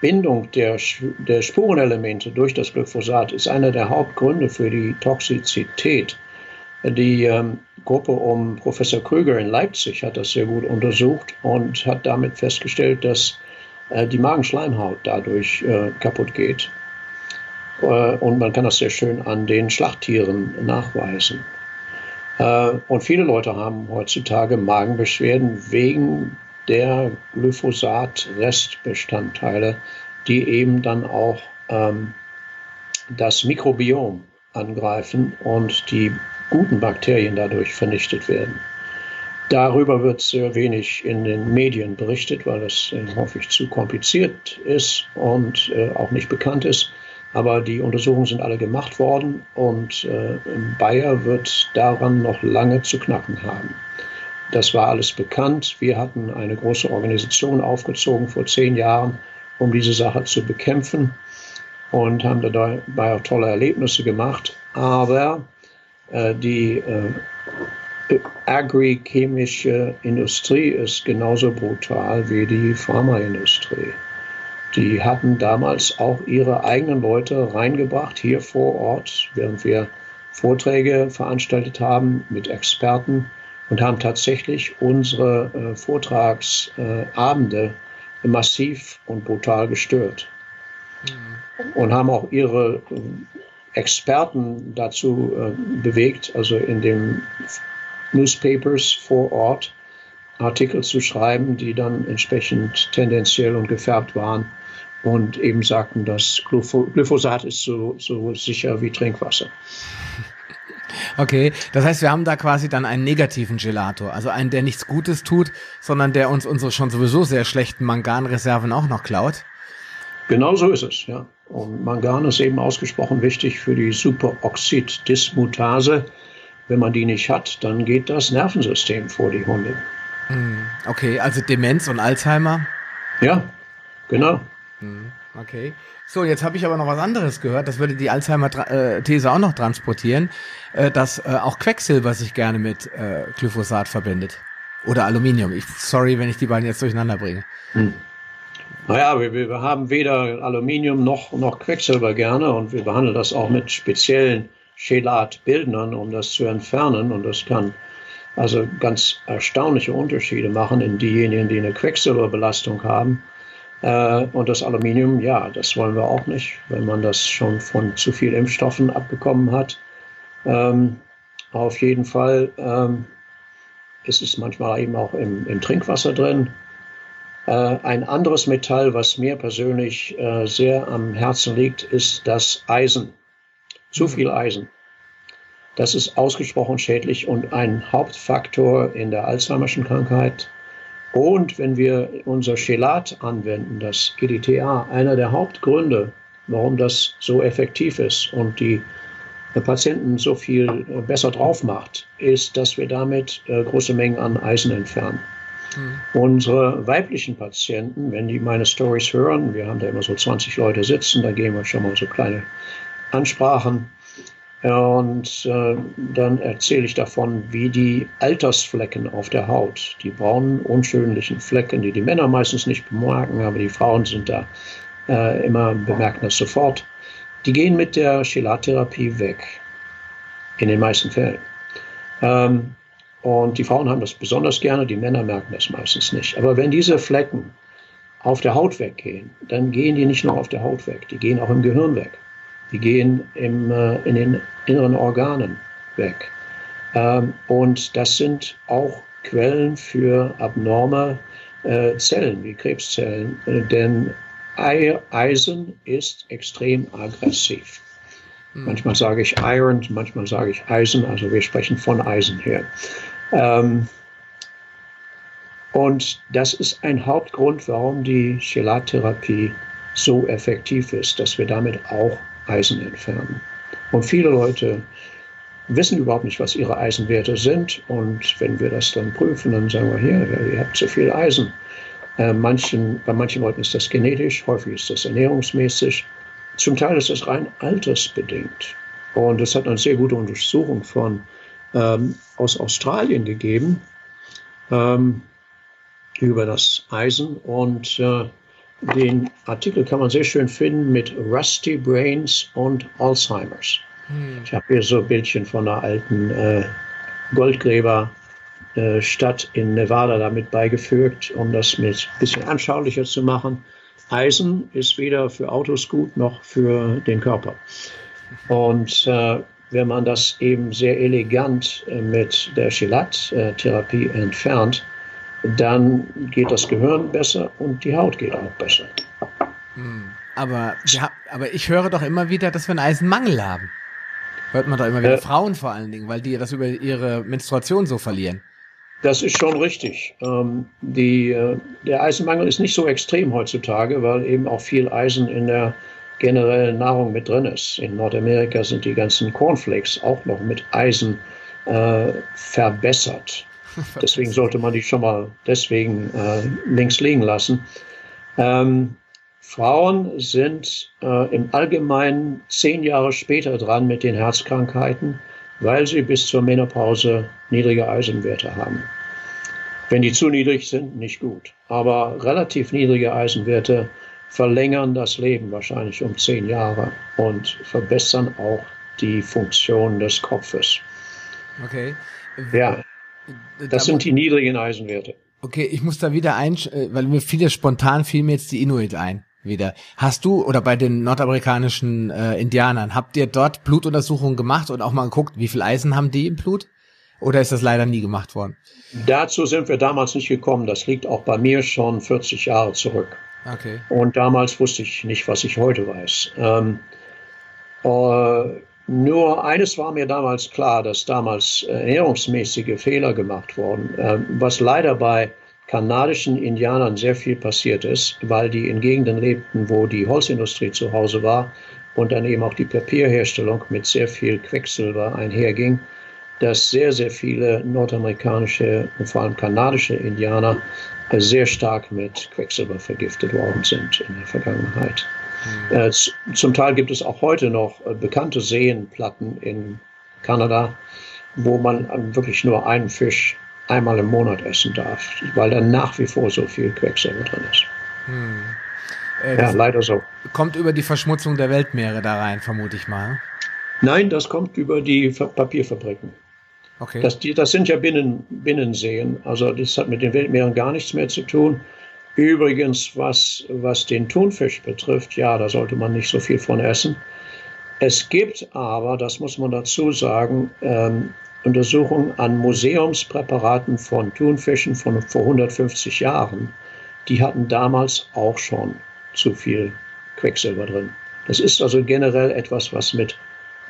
Bindung der, der Spurenelemente durch das Glyphosat ist einer der Hauptgründe für die Toxizität. Die ähm, Gruppe um Professor Krüger in Leipzig hat das sehr gut untersucht und hat damit festgestellt, dass äh, die Magenschleimhaut dadurch äh, kaputt geht. Äh, und man kann das sehr schön an den Schlachttieren nachweisen. und viele Leute haben heutzutage Magenbeschwerden wegen der Glyphosat-Restbestandteile, die eben dann auch ähm, das Mikrobiom angreifen und die guten Bakterien dadurch vernichtet werden. Darüber wird sehr wenig in den Medien berichtet, weil es äh, häufig zu kompliziert ist und äh, auch nicht bekannt ist. Aber die Untersuchungen sind alle gemacht worden und äh, Bayer wird daran noch lange zu knacken haben. Das war alles bekannt. Wir hatten eine große Organisation aufgezogen vor zehn Jahren, um diese Sache zu bekämpfen und haben dabei auch tolle Erlebnisse gemacht. Aber die agrichemische Industrie ist genauso brutal wie die Pharmaindustrie. Die hatten damals auch ihre eigenen Leute reingebracht hier vor Ort, während wir Vorträge veranstaltet haben mit Experten und haben tatsächlich unsere äh, Vortragsabende äh, massiv und brutal gestört. Mhm. Und haben auch ihre äh, Experten dazu äh, bewegt, also in dem Newspapers vor Ort Artikel zu schreiben, die dann entsprechend tendenziell und gefärbt waren und eben sagten, dass Glyphosat ist so, so sicher wie Trinkwasser.
Okay, das heißt, wir haben da quasi dann einen negativen Gelato, also einen, der nichts Gutes tut, sondern der uns unsere schon sowieso sehr schlechten Manganreserven auch noch klaut.
Genau so ist es, ja. Und Mangan ist eben ausgesprochen wichtig für die Superoxid-Dismutase, wenn man die nicht hat, dann geht das Nervensystem vor die Hunde.
Hm, okay, also Demenz und Alzheimer?
Ja, genau.
Hm, okay. So, jetzt habe ich aber noch was anderes gehört. Das würde die Alzheimer-These auch noch transportieren, äh, dass äh, auch Quecksilber sich gerne mit äh, Glyphosat verbindet. Oder Aluminium. Ich, sorry, wenn ich die beiden jetzt durcheinander bringe. Hm.
Naja, wir, wir haben weder Aluminium noch, noch Quecksilber gerne und wir behandeln das auch mit speziellen Chelatbildnern, um das zu entfernen. Und das kann also ganz erstaunliche Unterschiede machen in diejenigen, die eine Quecksilberbelastung haben. Äh, und das Aluminium, ja, das wollen wir auch nicht, wenn man das schon von zu viel Impfstoffen abbekommen hat. Ähm, auf jeden Fall ähm, ist es manchmal eben auch im, im Trinkwasser drin. Äh, ein anderes Metall, was mir persönlich äh, sehr am Herzen liegt, ist das Eisen. Zu mhm. viel Eisen. Das ist ausgesprochen schädlich und ein Hauptfaktor in der Alzheimerschen Krankheit. Und wenn wir unser Chelat anwenden, das EDTA, einer der Hauptgründe, warum das so effektiv ist und die Patienten so viel äh, besser drauf macht, ist, dass wir damit äh, große Mengen an Eisen entfernen. Mhm. Unsere weiblichen Patienten, wenn die meine Stories hören, wir haben da immer so 20 Leute sitzen, da gehen wir schon mal so kleine Ansprachen. Und äh, dann erzähle ich davon, wie die Altersflecken auf der Haut, die braunen, unschönlichen Flecken, die die Männer meistens nicht bemerken, aber die Frauen sind da äh, immer bemerken das sofort, die gehen mit der Chelattherapie weg. In den meisten Fällen. Ähm, und die Frauen haben das besonders gerne, die Männer merken das meistens nicht. Aber wenn diese Flecken auf der Haut weggehen, dann gehen die nicht nur auf der Haut weg, die gehen auch im Gehirn weg. Die gehen im, äh, in den inneren Organen weg. Äh, Ähm, und das sind auch Quellen für abnorme äh, Zellen wie Krebszellen, äh, denn Eisen ist extrem aggressiv. Hm. Manchmal sage ich Iron, manchmal sage ich Eisen, also wir sprechen von Eisen her. Ähm, und das ist ein Hauptgrund, warum die Chelattherapie so effektiv ist, dass wir damit auch Eisen entfernen. Und viele Leute wissen überhaupt nicht, was ihre Eisenwerte sind. Und wenn wir das dann prüfen, dann sagen wir hier, ihr habt zu viel Eisen. Äh, manchen, bei manchen Leuten ist das genetisch, häufig ist das ernährungsmäßig. Zum Teil ist das rein altersbedingt. Und es hat eine sehr gute Untersuchung von, ähm, aus Australien gegeben ähm, über das Eisen. Und äh, den Artikel kann man sehr schön finden mit Rusty Brains und Alzheimer's. Hm. Ich habe hier so ein Bildchen von einer alten äh, Goldgräber äh, in Nevada damit beigefügt, um das mit ein bisschen anschaulicher zu machen. Eisen ist weder für Autos gut noch für den Körper. Und äh, wenn man das eben sehr elegant äh, mit der Chelat-Therapie entfernt, dann geht das Gehirn besser und die Haut geht auch besser.
Hm. Aber, ja, aber ich höre doch immer wieder, dass wir einen Eisenmangel haben. Hört man doch immer wieder. Äh, Frauen vor allen Dingen, weil die das über ihre Menstruation so verlieren.
Das ist schon richtig. Ähm, die, äh, der Eisenmangel ist nicht so extrem heutzutage, weil eben auch viel Eisen in der generellen Nahrung mit drin ist. In Nordamerika sind die ganzen Cornflakes auch noch mit Eisen äh, verbessert. Deswegen sollte man die schon mal deswegen äh, links liegen lassen. Ähm, Frauen sind äh, im Allgemeinen zehn Jahre später dran mit den Herzkrankheiten, weil sie bis zur Menopause niedrige Eisenwerte haben. Wenn die zu niedrig sind, nicht gut. Aber relativ niedrige Eisenwerte verlängern das Leben wahrscheinlich um zehn Jahre und verbessern auch die Funktion des Kopfes.
Okay.
Ja, das sind die niedrigen Eisenwerte.
Okay, ich muss da wieder ein, äh, weil mir viele spontan fiel mir jetzt die Inuit ein wieder. Hast du oder bei den nordamerikanischen äh, Indianern, habt ihr dort Blutuntersuchungen gemacht und auch mal geguckt, wie viel Eisen haben die im Blut? Oder ist das leider nie gemacht worden?
Dazu sind wir damals nicht gekommen. Das liegt auch bei mir schon 40 Jahre zurück.
Okay.
Und damals wusste ich nicht, was ich heute weiß. Ähm, äh, nur eines war mir damals klar, dass damals äh, ernährungsmäßige Fehler gemacht wurden, äh, was leider bei kanadischen Indianern sehr viel passiert ist, weil die in Gegenden lebten, wo die Holzindustrie zu Hause war und dann eben auch die Papierherstellung mit sehr viel Quecksilber einherging, dass sehr, sehr viele nordamerikanische und vor allem kanadische Indianer äh, sehr stark mit Quecksilber vergiftet worden sind in der Vergangenheit. Äh, zum Teil gibt es auch heute noch äh, bekannte Seenplatten in Kanada, wo man wirklich nur einen Fisch einmal im Monat essen darf, weil da nach wie vor so viel Quecksilber drin ist. Hm. Äh, ja, leider so.
Kommt über die Verschmutzung der Weltmeere da rein, vermute ich mal.
Nein, das kommt über die Papierfabriken. Okay. Das, die, das sind ja Binnen, Binnenseen, also das hat mit den Weltmeeren gar nichts mehr zu tun. Übrigens, was, was den Thunfisch betrifft, ja, da sollte man nicht so viel von essen. Es gibt aber, das muss man dazu sagen, ähm, Untersuchungen an Museumspräparaten von Thunfischen von vor 150 Jahren. Die hatten damals auch schon zu viel Quecksilber drin. Das ist also generell etwas, was mit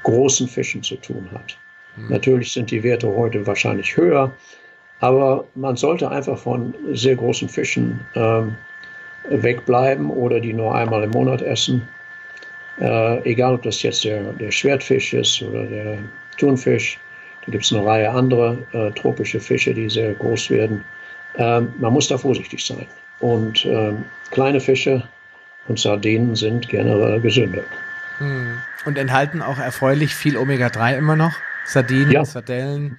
großen Fischen zu tun hat. Mhm. Natürlich sind die Werte heute wahrscheinlich höher, aber man sollte einfach von sehr großen Fischen ähm, wegbleiben oder die nur einmal im Monat essen. Äh, egal, ob das jetzt der, der Schwertfisch ist oder der Thunfisch. Da gibt es eine Reihe anderer äh, tropische Fische, die sehr groß werden. Ähm, man muss da vorsichtig sein. Und ähm, kleine Fische und Sardinen sind generell gesünder.
Hm. Und enthalten auch erfreulich viel Omega-3 immer noch? Sardinen, ja. Sardellen.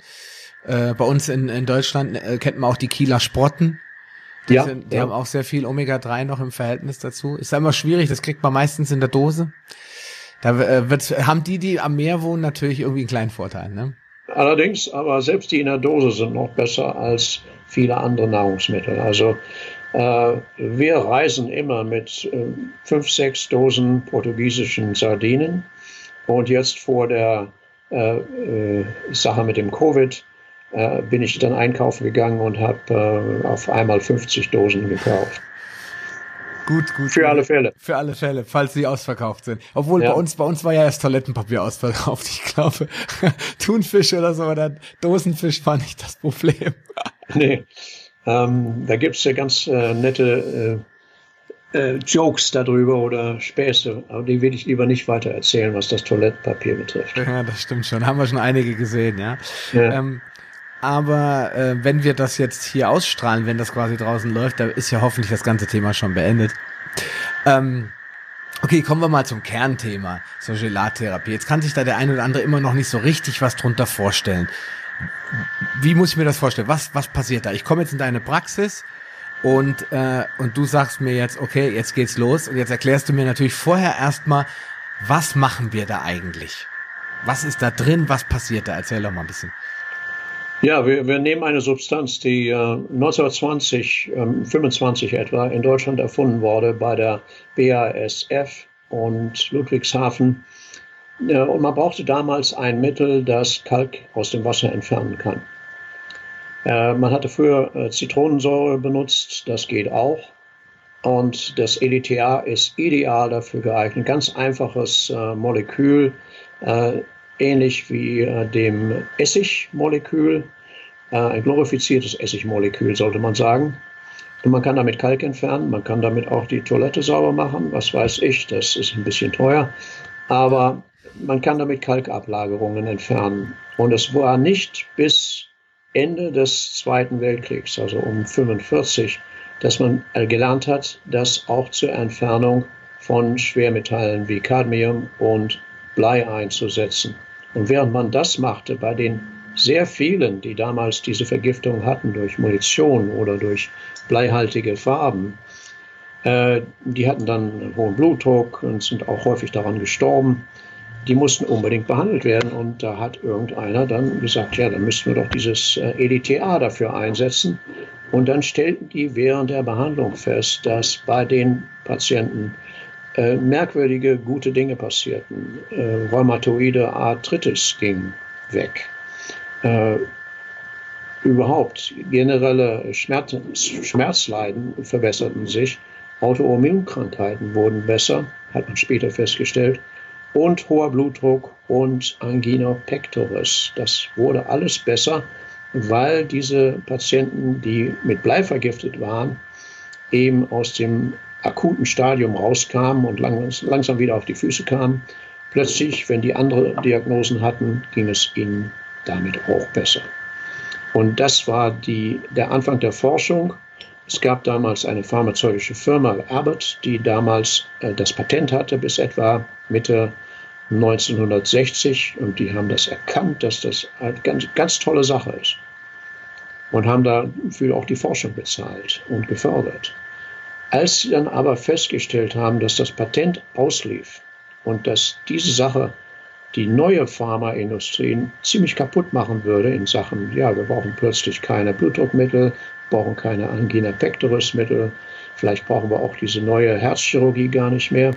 Äh, bei uns in, in Deutschland äh, kennt man auch die Kieler Sprotten. Die, ja, sind, die ja. haben auch sehr viel Omega-3 noch im Verhältnis dazu. Ist ja immer schwierig, das kriegt man meistens in der Dose. Da äh, wird, haben die, die am Meer wohnen, natürlich irgendwie einen kleinen Vorteil. Ne?
Allerdings, aber selbst die in der Dose sind noch besser als viele andere Nahrungsmittel. Also äh, wir reisen immer mit äh, fünf, sechs Dosen portugiesischen Sardinen. Und jetzt vor der äh, äh, Sache mit dem Covid äh, bin ich dann einkaufen gegangen und habe äh, auf einmal 50 Dosen gekauft.
Gut, gut.
Für alle Fälle.
Für alle Fälle, falls sie ausverkauft sind. Obwohl ja. bei uns, bei uns war ja das Toilettenpapier ausverkauft. Ich glaube, Thunfisch oder so oder Dosenfisch war nicht das Problem.
nee. Ähm, da gibt's ja ganz äh, nette äh, äh, Jokes darüber oder Späße, aber die will ich lieber nicht weiter erzählen, was das Toilettenpapier betrifft.
Ja, das stimmt schon. Haben wir schon einige gesehen, ja. ja. Ähm, aber äh, wenn wir das jetzt hier ausstrahlen, wenn das quasi draußen läuft, da ist ja hoffentlich das ganze Thema schon beendet. Ähm, okay, kommen wir mal zum Kernthema, zur Gelattherapie. Jetzt kann sich da der eine oder andere immer noch nicht so richtig was drunter vorstellen. Wie muss ich mir das vorstellen? Was, was passiert da? Ich komme jetzt in deine Praxis und, äh, und du sagst mir jetzt, okay, jetzt geht's los und jetzt erklärst du mir natürlich vorher erstmal, was machen wir da eigentlich? Was ist da drin? Was passiert da? Erzähl doch mal ein bisschen.
Ja, wir, wir nehmen eine Substanz, die äh, 1920, ähm, 25 etwa in Deutschland erfunden wurde bei der BASF und Ludwigshafen. Äh, und man brauchte damals ein Mittel, das Kalk aus dem Wasser entfernen kann. Äh, man hatte früher äh, Zitronensäure benutzt, das geht auch. Und das EDTA ist ideal dafür geeignet. Ganz einfaches äh, Molekül, äh, ähnlich wie äh, dem Essigmolekül, äh, ein glorifiziertes Essigmolekül sollte man sagen. Und man kann damit Kalk entfernen, man kann damit auch die Toilette sauber machen, was weiß ich, das ist ein bisschen teuer, aber man kann damit Kalkablagerungen entfernen. Und es war nicht bis Ende des Zweiten Weltkriegs, also um 1945, dass man gelernt hat, das auch zur Entfernung von Schwermetallen wie Cadmium und Blei einzusetzen. Und während man das machte bei den sehr vielen, die damals diese Vergiftung hatten durch Munition oder durch bleihaltige Farben, äh, die hatten dann hohen Blutdruck und sind auch häufig daran gestorben. Die mussten unbedingt behandelt werden und da hat irgendeiner dann gesagt, ja, dann müssten wir doch dieses äh, EDTA dafür einsetzen. Und dann stellten die während der Behandlung fest, dass bei den Patienten äh, merkwürdige, gute Dinge passierten. Äh, rheumatoide Arthritis ging weg. Äh, überhaupt generelle Schmerz, Schmerzleiden verbesserten sich. Autoimmunkrankheiten wurden besser, hat man später festgestellt. Und hoher Blutdruck und Angina pectoris. Das wurde alles besser, weil diese Patienten, die mit Blei vergiftet waren, eben aus dem akuten Stadium rauskamen und langsam wieder auf die Füße kamen. Plötzlich, wenn die andere Diagnosen hatten, ging es ihnen damit auch besser. Und das war die, der Anfang der Forschung. Es gab damals eine pharmazeutische Firma, Abbott, die damals äh, das Patent hatte bis etwa Mitte 1960 und die haben das erkannt, dass das eine ganz, ganz tolle Sache ist und haben dafür auch die Forschung bezahlt und gefördert. Als sie dann aber festgestellt haben, dass das Patent auslief und dass diese Sache die neue Pharmaindustrie ziemlich kaputt machen würde in Sachen, ja, wir brauchen plötzlich keine Blutdruckmittel, brauchen keine Angina pectoris Mittel, vielleicht brauchen wir auch diese neue Herzchirurgie gar nicht mehr.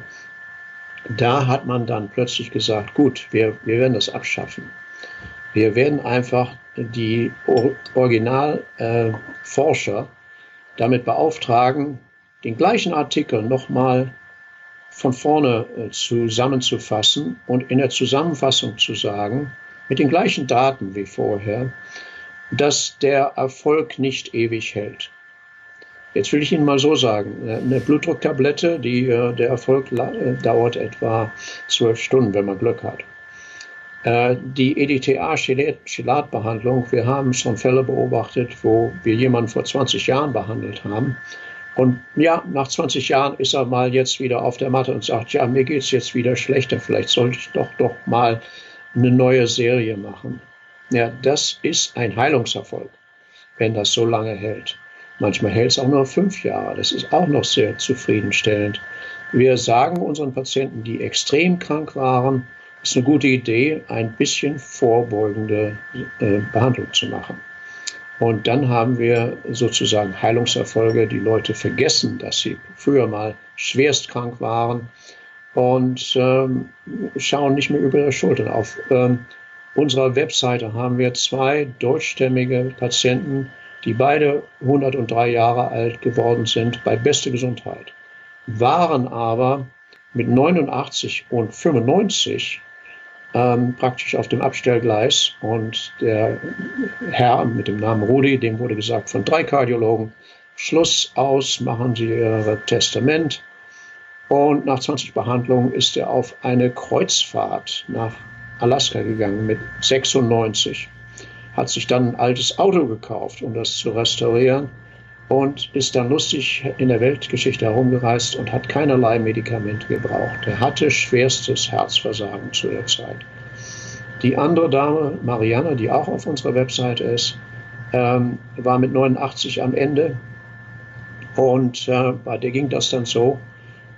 Da hat man dann plötzlich gesagt, gut, wir, wir werden das abschaffen. Wir werden einfach die Originalforscher äh, damit beauftragen, den gleichen Artikel nochmal von vorne äh, zusammenzufassen und in der Zusammenfassung zu sagen, mit den gleichen Daten wie vorher, dass der Erfolg nicht ewig hält. Jetzt will ich Ihnen mal so sagen, äh, eine Blutdrucktablette, die, äh, der Erfolg dauert etwa zwölf Stunden, wenn man Glück hat. Die EDTA-Chelatbehandlung, wir haben schon Fälle beobachtet, wo wir jemanden vor 20 Jahren behandelt haben und ja, nach 20 Jahren ist er mal jetzt wieder auf der Matte und sagt, ja, mir geht es jetzt wieder schlechter, vielleicht sollte ich doch doch mal eine neue Serie machen. Ja, das ist ein Heilungserfolg, wenn das so lange hält. Manchmal hält es auch nur fünf Jahre. Das ist auch noch sehr zufriedenstellend. Wir sagen unseren Patienten, die extrem krank waren, ist eine gute Idee, ein bisschen vorbeugende äh, Behandlung zu machen. Und dann haben wir sozusagen Heilungserfolge. Die Leute vergessen, dass sie früher mal schwerst krank waren und ähm, schauen nicht mehr über ihre Schultern auf. Ähm, unserer Webseite haben wir zwei deutschstämmige Patienten, die beide 103 Jahre alt geworden sind, bei bester Gesundheit, waren aber mit 89 und 95 ähm, praktisch auf dem Abstellgleis. Und der Herr mit dem Namen Rudi, dem wurde gesagt von drei Kardiologen, Schluss aus, machen Sie Ihr Testament. Und nach 20 Behandlungen ist er auf eine Kreuzfahrt nach Alaska gegangen mit 96. Hat sich dann ein altes Auto gekauft, um das zu restaurieren und ist dann lustig in der Weltgeschichte herumgereist und hat keinerlei Medikamente gebraucht. Er hatte schwerstes Herzversagen zu der Zeit. Die andere Dame, Marianne, die auch auf unserer Webseite ist, ähm, war mit 89 am Ende und äh, bei der ging das dann so,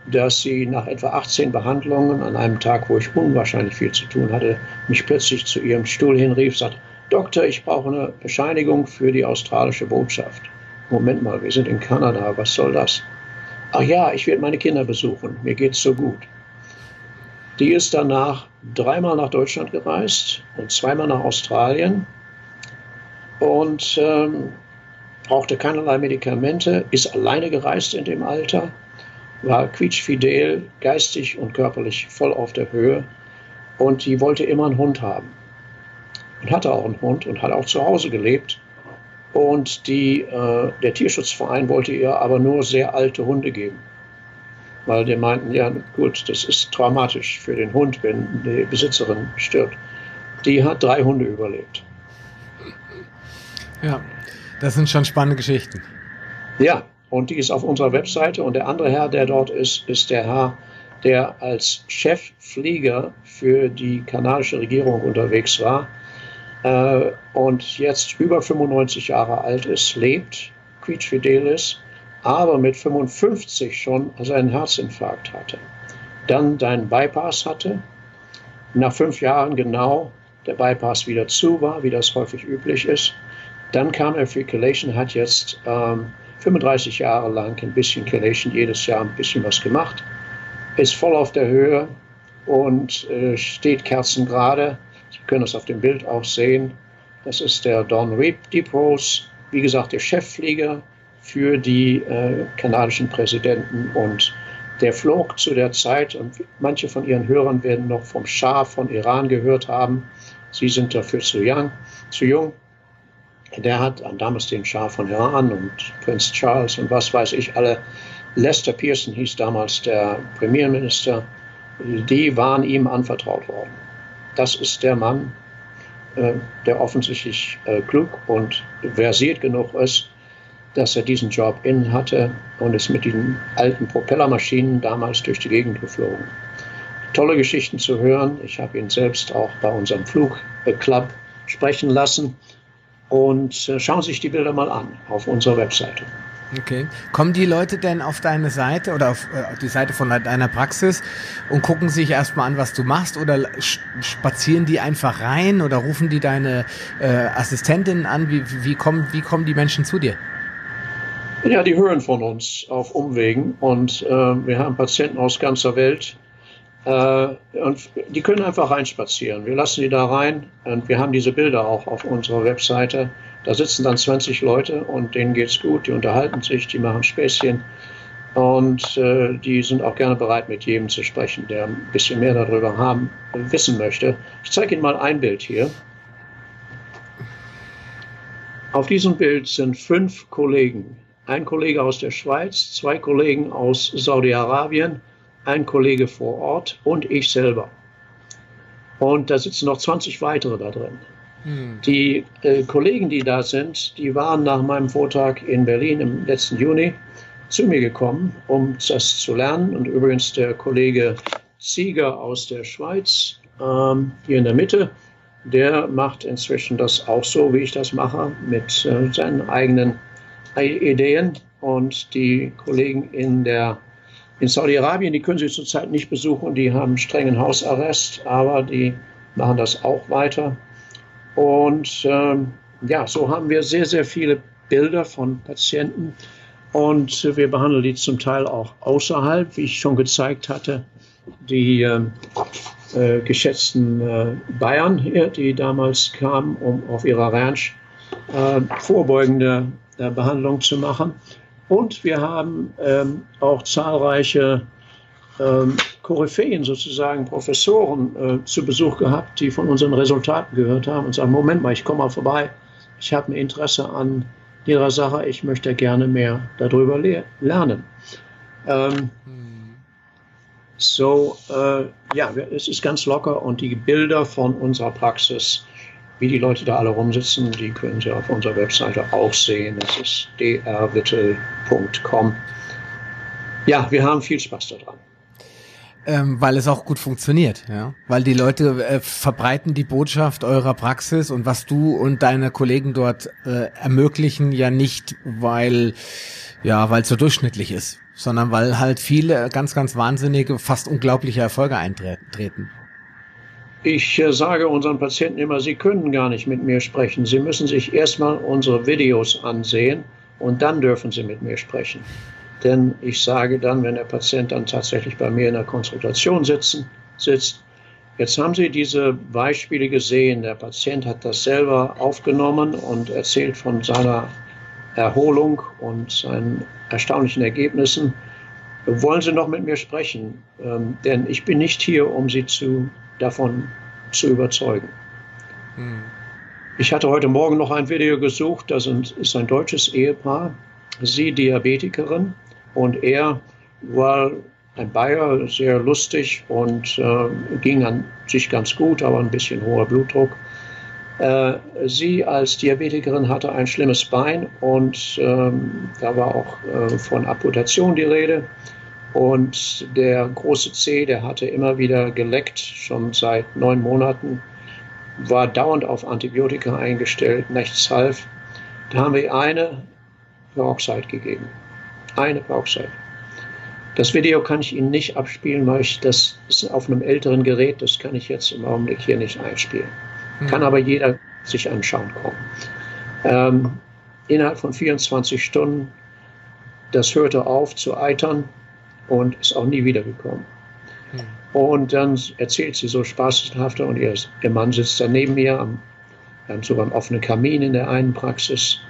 dass sie nach etwa 18 Behandlungen an einem Tag, wo ich unwahrscheinlich viel zu tun hatte, mich plötzlich zu ihrem Stuhl hinrief, sagt, Doktor, ich brauche eine Bescheinigung für die australische Botschaft. Moment mal, wir sind in Kanada, was soll das? Ach ja, ich werde meine Kinder besuchen, mir geht's so gut. Die ist danach dreimal nach Deutschland gereist und zweimal nach Australien und ähm, brauchte keinerlei Medikamente, ist alleine gereist in dem Alter, war quietschfidel, geistig und körperlich voll auf der Höhe und die wollte immer einen Hund haben. Und hatte auch einen Hund und hat auch zu Hause gelebt. Und die, äh, der Tierschutzverein wollte ihr aber nur sehr alte Hunde geben. Weil die meinten, ja gut, das ist traumatisch für den Hund, wenn die Besitzerin stirbt. Die hat drei Hunde überlebt.
Ja, das sind schon spannende Geschichten.
Ja, und die ist auf unserer Webseite. Und der andere Herr, der dort ist, ist der Herr, der als Chefflieger für die kanadische Regierung unterwegs war äh, und jetzt über 95 Jahre alt ist, lebt, quietschfidel ist, aber mit 55 schon einen Herzinfarkt hatte. Dann deinen Bypass hatte. Nach fünf Jahren genau der Bypass wieder zu war, wie das häufig üblich ist. Dann kam er für Chelation, hat jetzt ähm, 35 Jahre lang ein bisschen Chelation, jedes Jahr ein bisschen was gemacht, ist voll auf der Höhe und äh, steht kerzengerade. Können es auf dem Bild auch sehen. Das ist der Don Reap Deep Rose, wie gesagt, der Chefflieger für die äh, kanadischen Präsidenten und der flog zu der Zeit, und manche von Ihren Hörern werden noch vom Schah von Iran gehört haben, Sie sind dafür zu jung, zu jung der hat damals den Schah von Iran und Prinz Charles und was weiß ich alle. Lester Pearson hieß damals der Premierminister. Die waren ihm anvertraut worden. Das ist der Mann, äh, der offensichtlich äh, klug und versiert genug ist, dass er diesen Job innen hatte und ist mit diesen alten Propellermaschinen damals durch die Gegend geflogen. Tolle Geschichten zu hören. Ich habe ihn selbst auch bei unserem Flugclub sprechen lassen und äh, schauen Sie sich die Bilder mal an auf unserer Webseite.
Okay. Kommen die Leute denn auf deine Seite oder auf, äh, die Seite von deiner Praxis und gucken sich erstmal an, was du machst oder spazieren die einfach rein oder rufen die deine äh, Assistentin an? Wie, wie, kommen, wie kommen die Menschen zu dir?
Ja, die hören von uns auf Umwegen und äh, wir haben Patienten aus ganzer Welt, äh, und die können einfach reinspazieren. Wir lassen die da rein und wir haben diese Bilder auch auf unserer Webseite. Da sitzen dann 20 Leute und denen geht's gut, die unterhalten sich, die machen Späßchen und äh, die sind auch gerne bereit, mit jedem zu sprechen, der ein bisschen mehr darüber haben, wissen möchte. Ich zeige Ihnen mal ein Bild hier. Auf diesem Bild sind fünf Kollegen. Ein Kollege aus der Schweiz, zwei Kollegen aus Saudi-Arabien, ein Kollege vor Ort und ich selber. Und da sitzen noch 20 weitere da drin. Hm. Die äh, Kollegen, die da sind, die waren nach meinem Vortrag in Berlin im letzten Juni zu mir gekommen, um das zu lernen. Und übrigens der Kollege Sieger aus der Schweiz, ähm, hier in der Mitte, der macht inzwischen das auch so, wie ich das mache, mit äh, seinen eigenen Ideen. Und die Kollegen in der in Saudi-Arabien, die können Sie zurzeit nicht besuchen, die haben strengen Hausarrest, aber die machen das auch weiter. Und ähm, ja, so haben wir sehr, sehr viele Bilder von Patienten und wir behandeln die zum Teil auch außerhalb, wie ich schon gezeigt hatte. Die, äh, äh, geschätzten äh, Bayern hier, die damals kamen, um auf ihrer Ranch äh, vorbeugende äh, Behandlung zu machen. Und wir haben ähm, auch zahlreiche ähm, Koryphäen, sozusagen Professoren äh, zu Besuch gehabt, die von unseren Resultaten gehört haben und sagen, Moment mal, ich komme mal vorbei, ich habe ein Interesse an Ihrer Sache, ich möchte gerne mehr darüber le lernen. Ähm, hm. So, äh, ja, es ist ganz locker und die Bilder von unserer Praxis, wie die Leute da alle rumsitzen, die können Sie auf unserer Webseite auch sehen. Das ist drwittel.com. Ja, wir haben viel Spaß daran.
Ähm, weil es auch gut funktioniert, ja. Weil die Leute äh, verbreiten die Botschaft eurer Praxis und was du und deine Kollegen dort äh, ermöglichen, ja nicht, weil ja, weil es so durchschnittlich ist, sondern weil halt viele ganz, ganz wahnsinnige, fast unglaubliche Erfolge eintreten.
Ich äh, sage unseren Patienten immer, sie können gar nicht mit mir sprechen. Sie müssen sich erstmal unsere Videos ansehen und dann dürfen sie mit mir sprechen. Denn ich sage dann, wenn der Patient dann tatsächlich bei mir in der Konsultation sitzen, sitzt, jetzt haben Sie diese Beispiele gesehen, der Patient hat das selber aufgenommen und erzählt von seiner Erholung und seinen erstaunlichen Ergebnissen. Wollen Sie noch mit mir sprechen? Ähm, denn ich bin nicht hier, um Sie zu, davon zu überzeugen. Hm. Ich hatte heute Morgen noch ein Video gesucht, das ist ein deutsches Ehepaar, sie Diabetikerin, und er war ein Bayer, sehr lustig und äh, ging an sich ganz gut, aber ein bisschen hoher Blutdruck. Äh, sie als Diabetikerin hatte ein schlimmes Bein und ähm, da war auch äh, von Amputation die Rede. Und der große C, der hatte immer wieder geleckt, schon seit neun Monaten, war dauernd auf Antibiotika eingestellt, nichts half. Da haben wir eine Peroxide gegeben eine Bauchseite. Das Video kann ich Ihnen nicht abspielen, weil ich das ist auf einem älteren Gerät, das kann ich jetzt im Augenblick hier nicht einspielen. Mhm. Kann aber jeder sich anschauen kommen. Ähm, innerhalb von 24 Stunden, das hörte auf zu eitern und ist auch nie wiedergekommen. Mhm. Und dann erzählt sie so spaßhafter und ihr, ihr Mann sitzt da neben mir, am, wir haben sogar einen offenen Kamin in der einen Praxis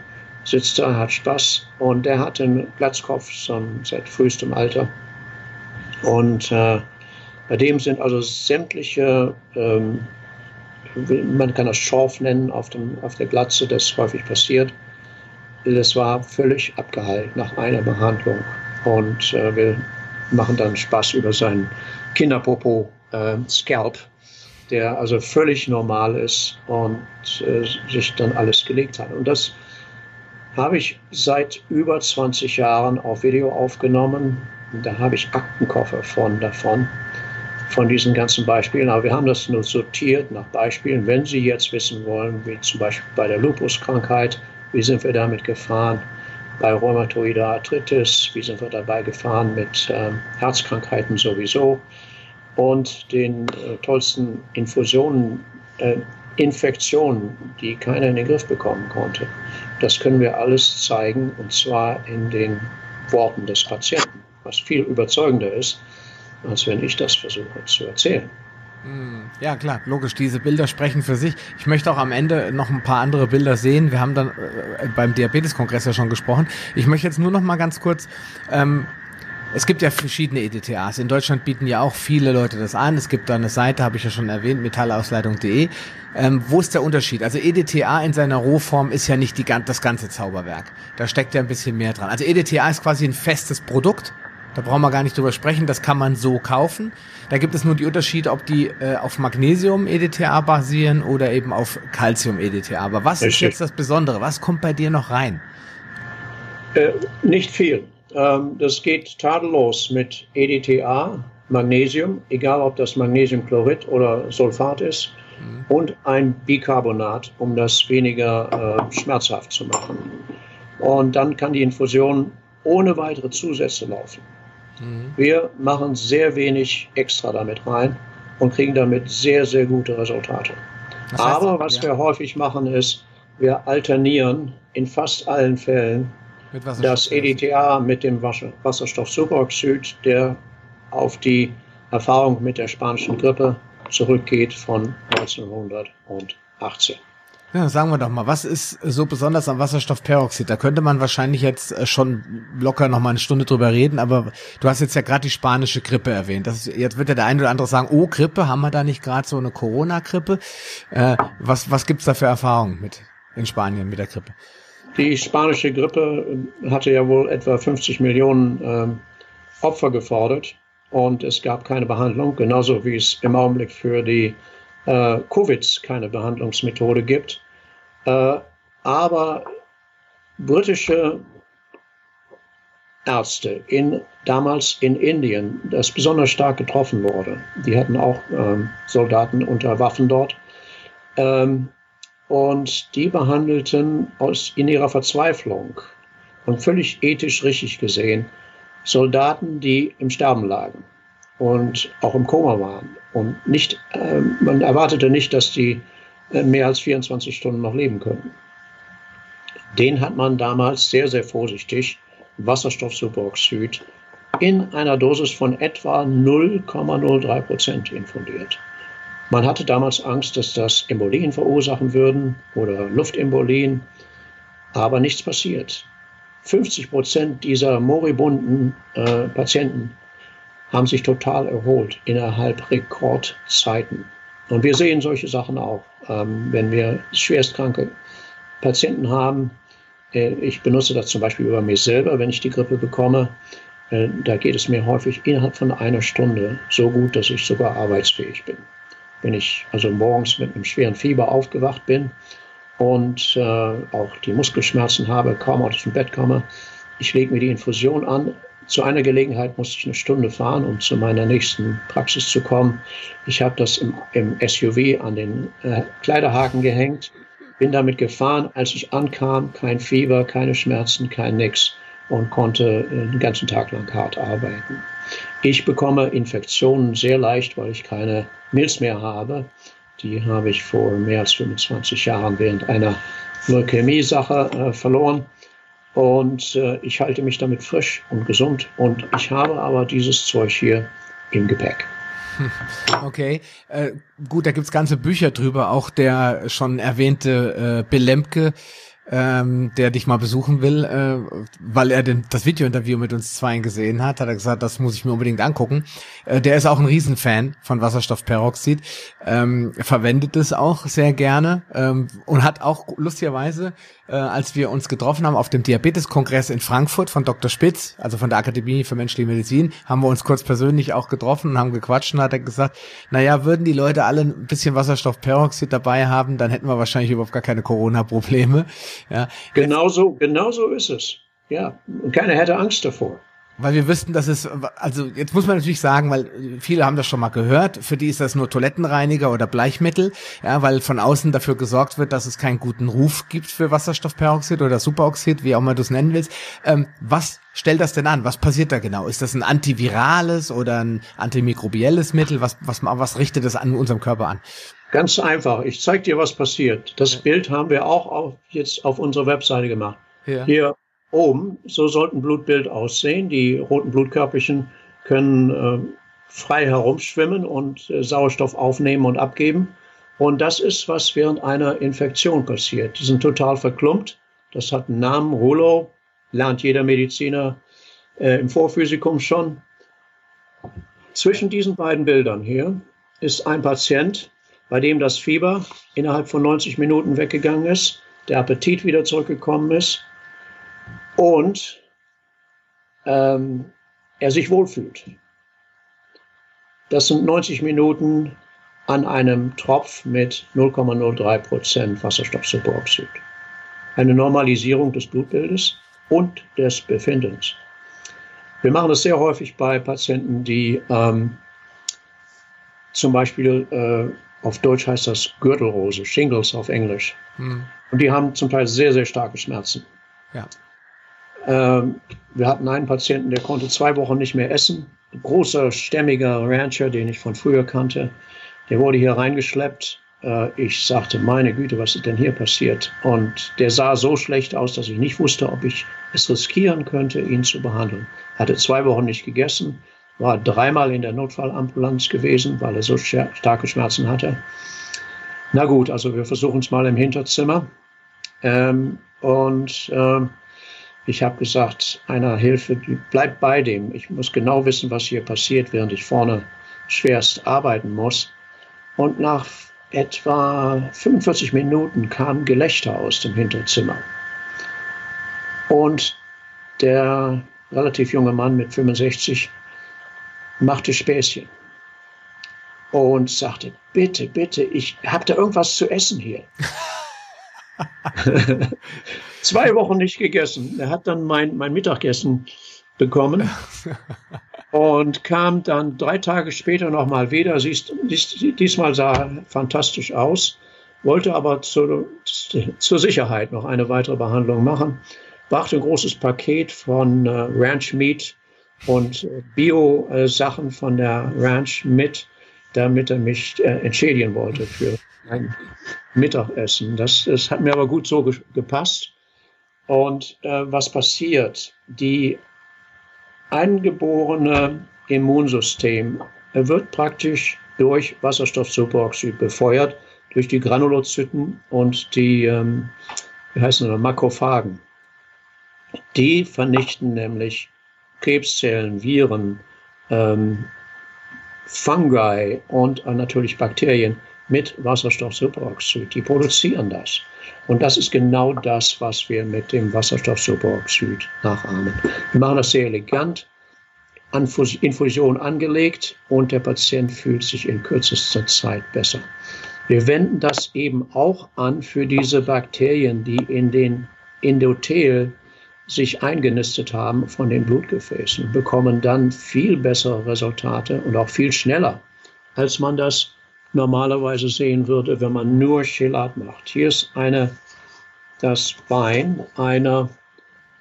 sitzt da, hat Spaß und der hat einen Platzkopf schon seit frühestem Alter. Und äh, bei dem sind also sämtliche, ähm, man kann das Schorf nennen, auf, dem, auf der Glatze, das häufig passiert. Das war völlig abgeheilt nach einer Behandlung. Und äh, wir machen dann Spaß über seinen Kinderpopo-Scalp, äh, der also völlig normal ist und äh, sich dann alles gelegt hat. Und das habe ich seit über 20 Jahren auf Video aufgenommen. Da habe ich Aktenkoffer von davon, von diesen ganzen Beispielen. Aber wir haben das nur sortiert nach Beispielen. Wenn Sie jetzt wissen wollen, wie zum Beispiel bei der Lupuskrankheit, wie sind wir damit gefahren? Bei rheumatoider Arthritis, wie sind wir dabei gefahren mit äh, Herzkrankheiten sowieso? Und den äh, tollsten Infusionen, äh, Infektionen, die keiner in den Griff bekommen konnte. Das können wir alles zeigen und zwar in den Worten des Patienten, was viel überzeugender ist, als wenn ich das versuche zu erzählen.
Hm, ja, klar, logisch. Diese Bilder sprechen für sich. Ich möchte auch am Ende noch ein paar andere Bilder sehen. Wir haben dann äh, beim Diabeteskongress ja schon gesprochen. Ich möchte jetzt nur noch mal ganz kurz ähm, es gibt ja verschiedene EDTAs. In Deutschland bieten ja auch viele Leute das an. Es gibt da eine Seite, habe ich ja schon erwähnt, metallausleitung.de. Ähm, wo ist der Unterschied? Also EDTA in seiner Rohform ist ja nicht die, das ganze Zauberwerk. Da steckt ja ein bisschen mehr dran. Also EDTA ist quasi ein festes Produkt. Da brauchen wir gar nicht drüber sprechen. Das kann man so kaufen. Da gibt es nur die Unterschiede, ob die äh, auf Magnesium EDTA basieren oder eben auf Calcium EDTA. Aber was ist jetzt das Besondere? Was kommt bei dir noch rein?
Äh, nicht viel. Ähm, das geht tadellos mit EDTA, Magnesium, egal ob das Magnesiumchlorid oder Sulfat ist, mhm. und ein Bicarbonat, um das weniger äh, schmerzhaft zu machen. Und dann kann die Infusion ohne weitere Zusätze laufen. Mhm. Wir machen sehr wenig extra damit rein und kriegen damit sehr, sehr gute Resultate. Das heißt, Aber was ja. wir häufig machen ist, wir alternieren in fast allen Fällen das EDTA mit dem Wasserstoffsuperoxid, der auf die Erfahrung mit der spanischen Grippe zurückgeht von 1918.
Ja, sagen wir doch mal, was ist so besonders am Wasserstoffperoxid? Da könnte man wahrscheinlich jetzt äh, schon locker noch mal eine Stunde drüber reden, aber du hast jetzt ja gerade die spanische Grippe erwähnt. Das jetzt wird ja der eine oder andere sagen, oh, Grippe, haben wir da nicht gerade so eine Corona-Grippe? Äh, was was gibt's da für Erfahrungen mit in Spanien mit der Grippe?
Die spanische Grippe hatte ja wohl etwa 50 Millionen äh, Opfer gefordert und es gab keine Behandlung, genauso wie es im Augenblick für die äh, Covid keine Behandlungsmethode gibt. Äh, aber britische Ärzte in, damals in Indien, das besonders stark getroffen wurde, die hatten auch ähm, Soldaten unter Waffen dort, ähm, und die behandelten aus, in ihrer Verzweiflung und völlig ethisch richtig gesehen Soldaten, die im Sterben lagen und auch im Koma waren. Und nicht, äh, man erwartete nicht, dass die äh, mehr als 24 Stunden noch leben könnten. Den hat man damals sehr, sehr vorsichtig Wasserstoffsuperoxid in einer Dosis von etwa 0,03 Prozent infundiert. Man hatte damals Angst, dass das Embolien verursachen würden oder Luftembolien, aber nichts passiert. 50 Prozent dieser moribunden äh, Patienten haben sich total erholt innerhalb Rekordzeiten. Und wir sehen solche Sachen auch, ähm, wenn wir schwerstkranke Patienten haben. Äh, ich benutze das zum Beispiel über mich selber, wenn ich die Grippe bekomme. Äh, da geht es mir häufig innerhalb von einer Stunde so gut, dass ich sogar arbeitsfähig bin. Wenn ich also morgens mit einem schweren Fieber aufgewacht bin und äh, auch die Muskelschmerzen habe, kaum aus dem Bett komme, ich lege mir die Infusion an, zu einer Gelegenheit musste ich eine Stunde fahren, um zu meiner nächsten Praxis zu kommen. Ich habe das im, im, SUV an den äh, Kleiderhaken gehängt, bin damit gefahren. Als ich ankam, kein Fieber, keine Schmerzen, kein Nix und konnte äh, den ganzen Tag lang hart arbeiten. Ich bekomme Infektionen sehr leicht, weil ich keine Milz mehr habe. Die habe ich vor mehr als 25 Jahren während einer Leukämie-Sache äh, verloren. Und äh, ich halte mich damit frisch und gesund. Und ich habe aber dieses Zeug hier im Gepäck.
Okay, äh, gut, da gibt's ganze Bücher drüber. Auch der schon erwähnte äh, Belemke ähm, der dich mal besuchen will, äh, weil er den, das Videointerview mit uns zwei gesehen hat, hat er gesagt, das muss ich mir unbedingt angucken. Äh, der ist auch ein Riesenfan von Wasserstoffperoxid, ähm, verwendet es auch sehr gerne ähm, und hat auch lustigerweise, äh, als wir uns getroffen haben auf dem Diabeteskongress in Frankfurt von Dr. Spitz, also von der Akademie für Menschliche Medizin, haben wir uns kurz persönlich auch getroffen und haben gequatscht und hat er gesagt, naja, würden die Leute alle ein bisschen Wasserstoffperoxid dabei haben, dann hätten wir wahrscheinlich überhaupt gar keine Corona-Probleme.
Ja. Genau so, genau so ist es. Ja. Und keiner hätte Angst davor.
Weil wir wüssten, dass es, also jetzt muss man natürlich sagen, weil viele haben das schon mal gehört, für die ist das nur Toilettenreiniger oder Bleichmittel, ja, weil von außen dafür gesorgt wird, dass es keinen guten Ruf gibt für Wasserstoffperoxid oder Superoxid, wie auch immer du es nennen willst. Ähm, was stellt das denn an? Was passiert da genau? Ist das ein antivirales oder ein antimikrobielles Mittel? Was, was, was richtet das an unserem Körper an?
Ganz einfach. Ich zeige dir, was passiert. Das Bild haben wir auch auf, jetzt auf unserer Webseite gemacht. Ja. Hier oben, so sollte ein Blutbild aussehen. Die roten Blutkörperchen können äh, frei herumschwimmen und äh, Sauerstoff aufnehmen und abgeben. Und das ist, was während einer Infektion passiert. Die sind total verklumpt. Das hat einen Namen, Rulo, lernt jeder Mediziner äh, im Vorphysikum schon. Zwischen diesen beiden Bildern hier ist ein Patient, bei dem das Fieber innerhalb von 90 Minuten weggegangen ist, der Appetit wieder zurückgekommen ist und ähm, er sich wohlfühlt. Das sind 90 Minuten an einem Tropf mit 0,03 Prozent Wasserstoffsuperoxid. Eine Normalisierung des Blutbildes und des Befindens. Wir machen das sehr häufig bei Patienten, die ähm, zum Beispiel äh, auf Deutsch heißt das Gürtelrose, Shingles auf Englisch. Hm. Und die haben zum Teil sehr, sehr starke Schmerzen. Ja. Ähm, wir hatten einen Patienten, der konnte zwei Wochen nicht mehr essen. Ein großer, stämmiger Rancher, den ich von früher kannte. Der wurde hier reingeschleppt. Äh, ich sagte, meine Güte, was ist denn hier passiert? Und der sah so schlecht aus, dass ich nicht wusste, ob ich es riskieren könnte, ihn zu behandeln. Hatte zwei Wochen nicht gegessen, war dreimal in der Notfallambulanz gewesen, weil er so starke Schmerzen hatte. Na gut, also wir versuchen es mal im Hinterzimmer. Ähm, und ähm, ich habe gesagt, einer Hilfe, bleibt bei dem. Ich muss genau wissen, was hier passiert, während ich vorne schwerst arbeiten muss. Und nach etwa 45 Minuten kam Gelächter aus dem Hinterzimmer. Und der relativ junge Mann mit 65 machte Späßchen und sagte, bitte, bitte, ich habe da irgendwas zu essen hier. Zwei Wochen nicht gegessen. Er hat dann mein, mein Mittagessen bekommen und kam dann drei Tage später nochmal wieder. Siehst, dies, diesmal sah er fantastisch aus, wollte aber zu, zur Sicherheit noch eine weitere Behandlung machen, brachte ein großes Paket von äh, Ranch Meat und äh, Bio-Sachen von der Ranch mit, damit er mich äh, entschädigen wollte für mein Mittagessen. Das, das hat mir aber gut so ge gepasst. Und äh, was passiert? Die eingeborene Immunsystem wird praktisch durch Wasserstoffsuperoxid befeuert, durch die Granulozyten und die, ähm, wie heißen das, Makrophagen. Die vernichten nämlich Krebszellen, Viren, ähm, Fungi und äh, natürlich Bakterien mit Wasserstoffsuperoxid. Die produzieren das. Und das ist genau das, was wir mit dem Wasserstoffsuperoxid nachahmen. Wir machen das sehr elegant, an Infusion angelegt und der Patient fühlt sich in kürzester Zeit besser. Wir wenden das eben auch an für diese Bakterien, die in den Endothel sich eingenistet haben von den Blutgefäßen, bekommen dann viel bessere Resultate und auch viel schneller, als man das normalerweise sehen würde, wenn man nur Chelat macht. Hier ist eine, das Bein einer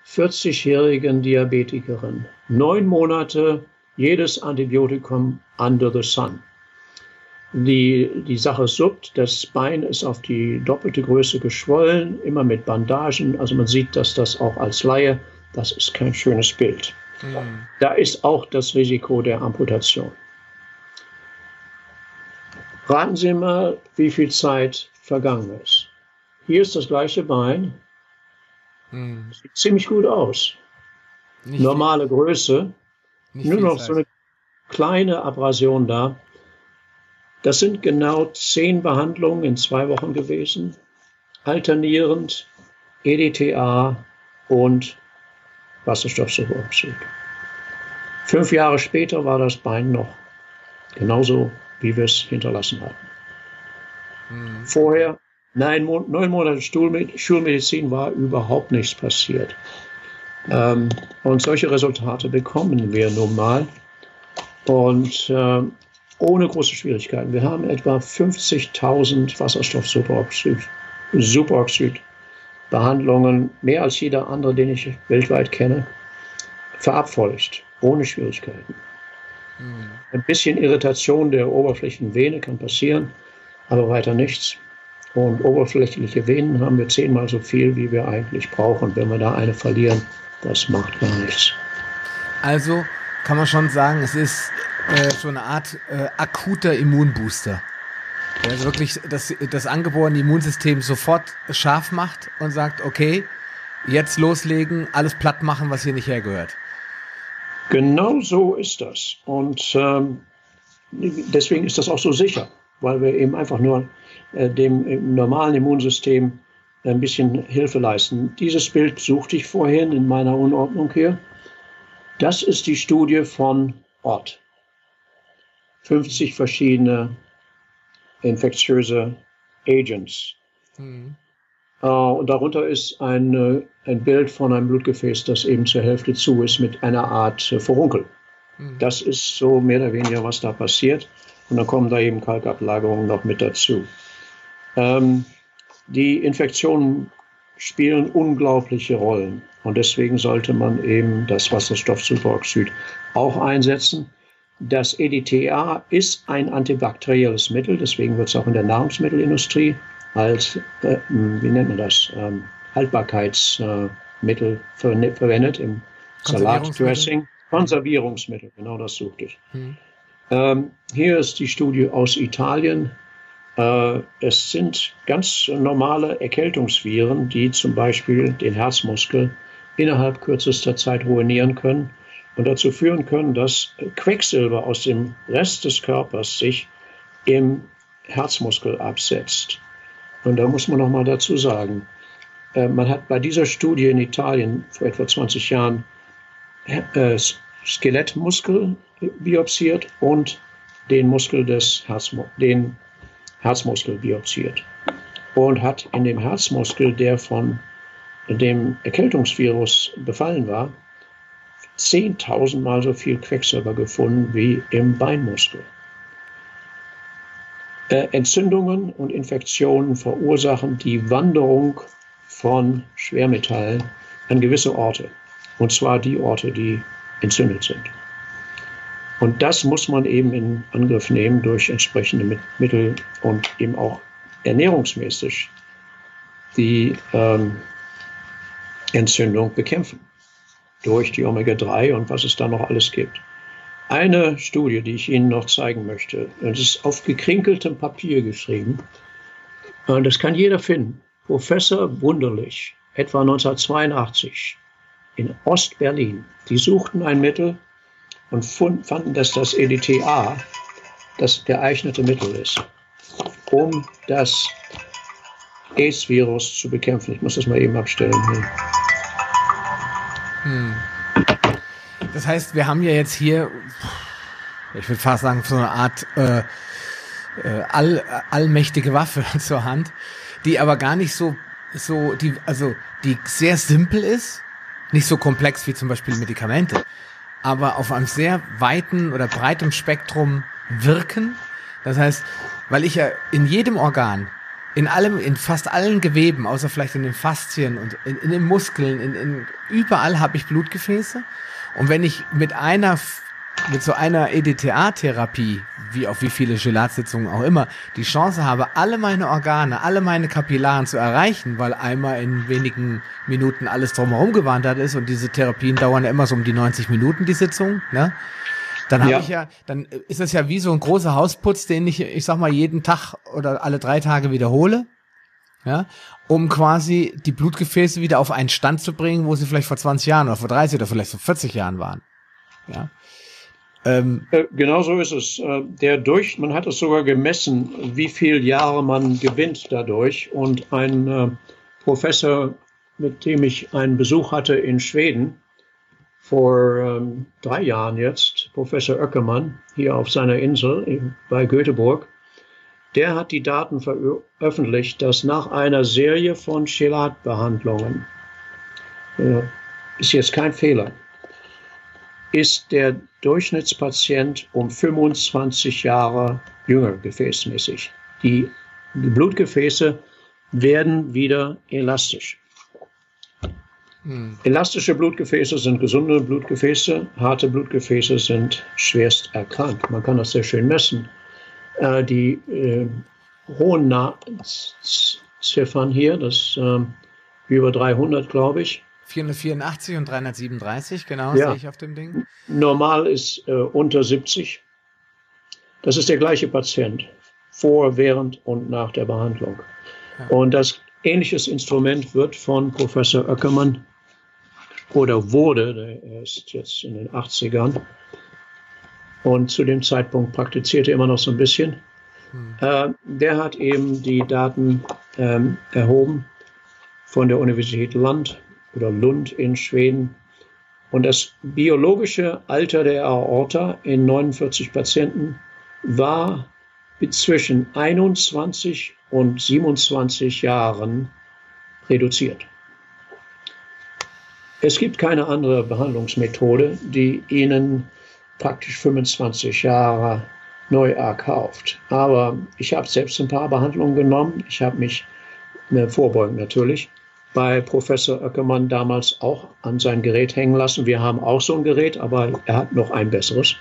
40-jährigen Diabetikerin. Neun Monate jedes Antibiotikum under the sun. Die, die Sache suppt, das Bein ist auf die doppelte Größe geschwollen, immer mit Bandagen. Also man sieht, dass das auch als Laie, das ist kein schönes Bild. Mhm. Da ist auch das Risiko der Amputation. Raten Sie mal, wie viel Zeit vergangen ist. Hier ist das gleiche Bein. Hm. Sieht ziemlich gut aus. Nicht Normale viel. Größe. Nicht Nur noch Zeit. so eine kleine Abrasion da. Das sind genau zehn Behandlungen in zwei Wochen gewesen. Alternierend EDTA und Wasserstoffsuperoxid. Fünf Jahre später war das Bein noch genauso wie wir es hinterlassen hatten. Mhm. Vorher, neun, neun Monate Schulmedizin war überhaupt nichts passiert. Ähm, und solche Resultate bekommen wir nun mal. Und äh, ohne große Schwierigkeiten. Wir haben etwa 50.000 Wasserstoffsuperoxid Superoxid Behandlungen, mehr als jeder andere, den ich weltweit kenne, verabfolgt, ohne Schwierigkeiten. Ein bisschen Irritation der oberflächlichen Vene kann passieren, aber weiter nichts. Und oberflächliche Venen haben wir zehnmal so viel, wie wir eigentlich brauchen. Wenn wir da eine verlieren, das macht gar nichts.
Also kann man schon sagen, es ist äh, so eine Art äh, akuter Immunbooster. Der also wirklich das, das angeborene Immunsystem sofort scharf macht und sagt, okay, jetzt loslegen, alles platt machen, was hier nicht hergehört.
Genau so ist das. Und ähm, deswegen ist das auch so sicher, weil wir eben einfach nur äh, dem normalen Immunsystem ein bisschen Hilfe leisten. Dieses Bild suchte ich vorhin in meiner Unordnung hier. Das ist die Studie von Ott. 50 verschiedene infektiöse Agents. Mhm. Äh, und darunter ist ein, äh, ein Bild von einem Blutgefäß, das eben zur Hälfte zu ist mit einer Art äh, Furunkel. Mhm. Das ist so mehr oder weniger, was da passiert. Und dann kommen da eben Kalkablagerungen noch mit dazu. Ähm, die Infektionen spielen unglaubliche Rollen. Und deswegen sollte man eben das Wasserstoffsuperoxid auch einsetzen. Das EDTA ist ein antibakterielles Mittel, deswegen wird es auch in der Nahrungsmittelindustrie als, äh, wie nennt man das, ähm, Haltbarkeitsmittel ver verwendet im Salatdressing. Konservierungsmittel, genau das suchte ich. Hm. Ähm, hier ist die Studie aus Italien. Äh, es sind ganz normale Erkältungsviren, die zum Beispiel den Herzmuskel innerhalb kürzester Zeit ruinieren können und dazu führen können, dass Quecksilber aus dem Rest des Körpers sich im Herzmuskel absetzt. Und da muss man noch mal dazu sagen, äh, man hat bei dieser Studie in Italien vor etwa 20 Jahren äh, Skelettmuskel biopsiert und den Muskel des Herzmu den Herzmuskel biopsiert und hat in dem Herzmuskel, der von dem Erkältungsvirus befallen war, 10.000 Mal so viel Quecksilber gefunden wie im Beinmuskel. Äh, Entzündungen und Infektionen verursachen die Wanderung von Schwermetallen an gewisse Orte. Und zwar die Orte, die entzündet sind. Und das muss man eben in Angriff nehmen durch entsprechende Mittel und eben auch ernährungsmäßig die ähm, Entzündung bekämpfen. Durch die Omega-3 und was es da noch alles gibt. Eine Studie, die ich Ihnen noch zeigen möchte, das ist auf gekrinkeltem Papier geschrieben. Das kann jeder finden. Professor Wunderlich, etwa 1982, in Ostberlin. Die suchten ein Mittel und fanden, dass das EDTA das geeignete Mittel ist, um das AIDS-Virus zu bekämpfen. Ich muss das mal eben abstellen.
Hm. Das heißt, wir haben ja jetzt hier, ich würde fast sagen, so eine Art äh, äh, all, allmächtige Waffe zur Hand, die aber gar nicht so, so, die, also die sehr simpel ist, nicht so komplex wie zum Beispiel Medikamente, aber auf einem sehr weiten oder breitem Spektrum wirken. Das heißt, weil ich ja in jedem Organ, in allem, in fast allen Geweben, außer vielleicht in den Faszien und in, in den Muskeln, in, in überall habe ich Blutgefäße. Und wenn ich mit einer mit so einer EDTA-Therapie, wie auf wie viele Gelatsitzungen auch immer, die Chance habe, alle meine Organe, alle meine Kapillaren zu erreichen, weil einmal in wenigen Minuten alles drumherum gewandert ist und diese Therapien dauern ja immer so um die 90 Minuten, die Sitzung, ne? Dann habe ja. ich ja, dann ist das ja wie so ein großer Hausputz, den ich, ich sag mal, jeden Tag oder alle drei Tage wiederhole. Ja, um quasi die Blutgefäße wieder auf einen Stand zu bringen, wo sie vielleicht vor 20 Jahren oder vor 30 oder vielleicht vor 40 Jahren waren. Ja.
Ähm, äh, genau so ist es. Äh, der durch, man hat es sogar gemessen, wie viele Jahre man gewinnt dadurch. Und ein äh, Professor, mit dem ich einen Besuch hatte in Schweden vor ähm, drei Jahren jetzt, Professor Oeckermann, hier auf seiner Insel bei Göteborg, der hat die Daten veröffentlicht, dass nach einer Serie von Chelatbehandlungen, äh, ist jetzt kein Fehler, ist der Durchschnittspatient um 25 Jahre jünger gefäßmäßig. Die Blutgefäße werden wieder elastisch. Hm. Elastische Blutgefäße sind gesunde Blutgefäße, harte Blutgefäße sind schwerst erkrankt. Man kann das sehr schön messen. Äh, die äh, hohen Ziffern hier, das äh, über 300, glaube ich,
484 und 337, genau, ja. sehe ich auf dem Ding.
Normal ist äh, unter 70. Das ist der gleiche Patient, vor, während und nach der Behandlung. Ja. Und das ähnliches Instrument wird von Professor Oeckermann oder wurde, er ist jetzt in den 80ern und zu dem Zeitpunkt praktizierte er immer noch so ein bisschen. Hm. Äh, der hat eben die Daten ähm, erhoben von der Universität Land oder Lund in Schweden. Und das biologische Alter der Aorta in 49 Patienten war zwischen 21 und 27 Jahren reduziert. Es gibt keine andere Behandlungsmethode, die Ihnen praktisch 25 Jahre neu erkauft. Aber ich habe selbst ein paar Behandlungen genommen. Ich habe mich äh, vorbeugend natürlich bei Professor Oeckermann damals auch an sein Gerät hängen lassen. Wir haben auch so ein Gerät, aber er hat noch ein besseres.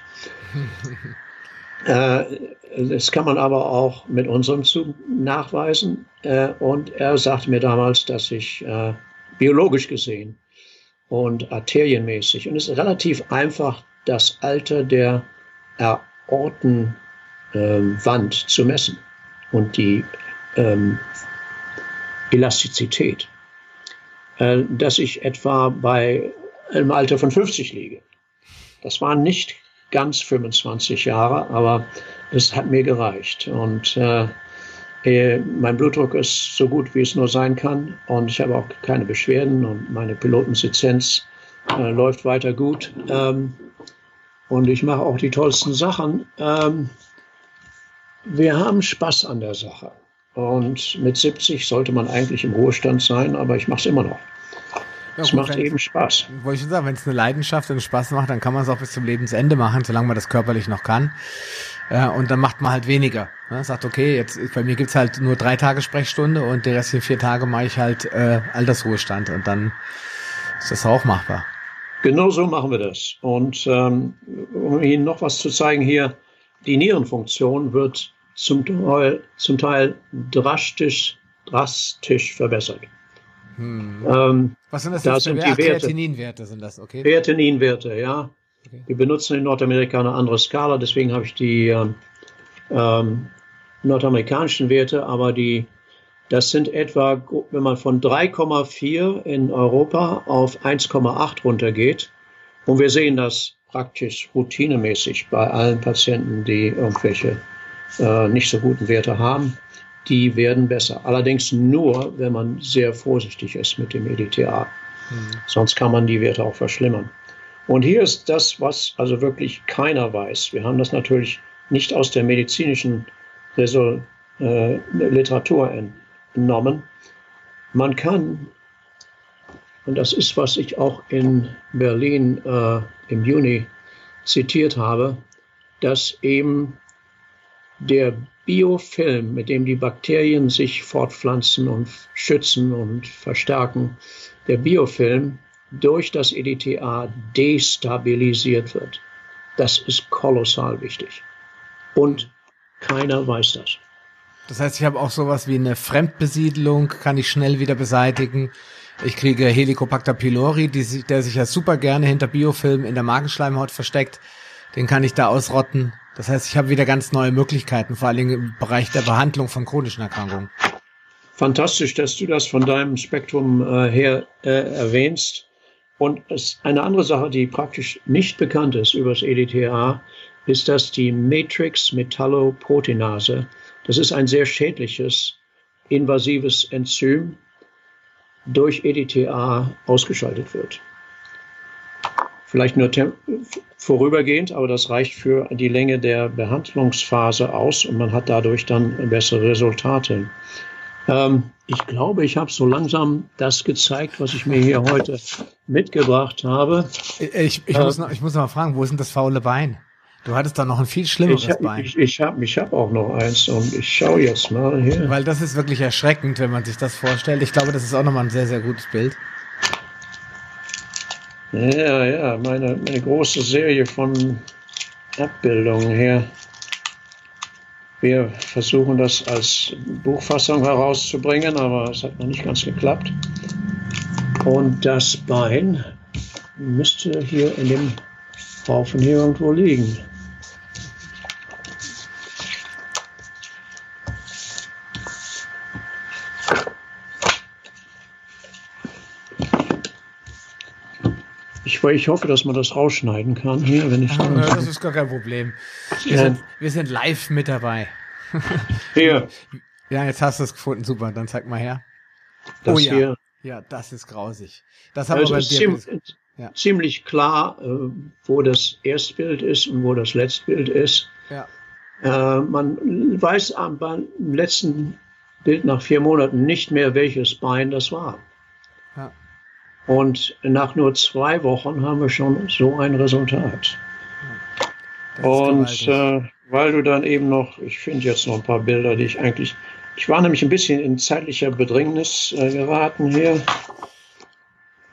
äh, das kann man aber auch mit unserem Zug nachweisen. Äh, und er sagte mir damals, dass ich äh, biologisch gesehen und arterienmäßig, und es ist relativ einfach, das Alter der Aortenwand ähm, zu messen und die ähm, Elastizität, äh, dass ich etwa bei einem Alter von 50 liege. Das waren nicht ganz 25 Jahre, aber es hat mir gereicht. Und äh, mein Blutdruck ist so gut, wie es nur sein kann. Und ich habe auch keine Beschwerden und meine Pilotensizenz äh, läuft weiter gut. Ähm, und ich mache auch die tollsten Sachen. Ähm, wir haben Spaß an der Sache. Und mit 70 sollte man eigentlich im Ruhestand sein, aber ich mache es immer noch. Ja, es gut, macht eben Spaß.
Wollte ich schon sagen, wenn es eine Leidenschaft und Spaß macht, dann kann man es auch bis zum Lebensende machen, solange man das körperlich noch kann. Äh, und dann macht man halt weniger. Ne? Sagt, okay, jetzt bei mir gibt's halt nur drei Tage Sprechstunde und die restlichen vier Tage mache ich halt äh, Altersruhestand und dann ist das auch machbar.
Genau so machen wir das. Und ähm, um Ihnen noch was zu zeigen hier, die Nierenfunktion wird zum Teil, zum Teil drastisch, drastisch verbessert.
Hm. Ähm, Was sind das da sind die Kreatininwerte sind das, okay?
Kreatininwerte, ja. Okay. Wir benutzen in Nordamerika eine andere Skala, deswegen habe ich die ähm, ähm, nordamerikanischen Werte, aber die, das sind etwa, wenn man von 3,4 in Europa auf 1,8 runtergeht, und wir sehen das praktisch routinemäßig bei allen Patienten, die irgendwelche äh, nicht so guten Werte haben, die werden besser. Allerdings nur, wenn man sehr vorsichtig ist mit dem EDTA. Mhm. Sonst kann man die Werte auch verschlimmern. Und hier ist das, was also wirklich keiner weiß. Wir haben das natürlich nicht aus der medizinischen Resol äh, Literatur entnommen. Man kann, und das ist, was ich auch in Berlin äh, im Juni zitiert habe, dass eben der Biofilm, mit dem die Bakterien sich fortpflanzen und schützen und verstärken, der Biofilm durch das EDTA destabilisiert wird. Das ist kolossal wichtig. Und keiner weiß das.
Das heißt, ich habe auch sowas wie eine Fremdbesiedlung, kann ich schnell wieder beseitigen. Ich kriege Helicobacter pylori, die, der sich ja super gerne hinter Biofilm in der Magenschleimhaut versteckt. Den kann ich da ausrotten. Das heißt, ich habe wieder ganz neue Möglichkeiten, vor allem im Bereich der Behandlung von chronischen Erkrankungen.
Fantastisch, dass du das von deinem Spektrum äh, her äh, erwähnst. Und eine andere Sache, die praktisch nicht bekannt ist über das EDTA, ist, dass die Matrix-Metalloproteinase, das ist ein sehr schädliches, invasives Enzym, durch EDTA ausgeschaltet wird. Vielleicht nur vorübergehend, aber das reicht für die Länge der Behandlungsphase aus und man hat dadurch dann bessere Resultate. Ähm, ich glaube, ich habe so langsam das gezeigt, was ich mir hier heute mitgebracht habe.
Ich, ich, äh, muss, noch, ich muss noch mal fragen, wo ist denn das faule Bein? Du hattest da noch ein viel schlimmeres
ich hab,
Bein.
Ich, ich habe ich hab auch noch eins und ich schaue jetzt mal hier.
Weil das ist wirklich erschreckend, wenn man sich das vorstellt. Ich glaube, das ist auch nochmal ein sehr, sehr gutes Bild.
Ja, ja, meine, meine große Serie von Abbildungen hier. Wir versuchen das als Buchfassung herauszubringen, aber es hat noch nicht ganz geklappt. Und das Bein müsste hier in dem Haufen hier irgendwo liegen. Ich, ich hoffe, dass man das rausschneiden kann hier, wenn ich.
Ja, das ist gar kein Problem. Wir, ja. sind, wir sind live mit dabei.
Hier.
Ja, jetzt hast du es gefunden. Super, dann zeig mal her.
Das oh ja. Hier.
Ja, das ist grausig. Das haben
also wir bei dir. Ziemlich, ja. ziemlich klar, äh, wo das Erstbild ist und wo das Letztbild ist.
Ja.
Äh, man weiß beim letzten Bild nach vier Monaten nicht mehr, welches Bein das war. Und nach nur zwei Wochen haben wir schon so ein Resultat. Und äh, weil du dann eben noch, ich finde jetzt noch ein paar Bilder, die ich eigentlich, ich war nämlich ein bisschen in zeitlicher Bedrängnis äh, geraten hier.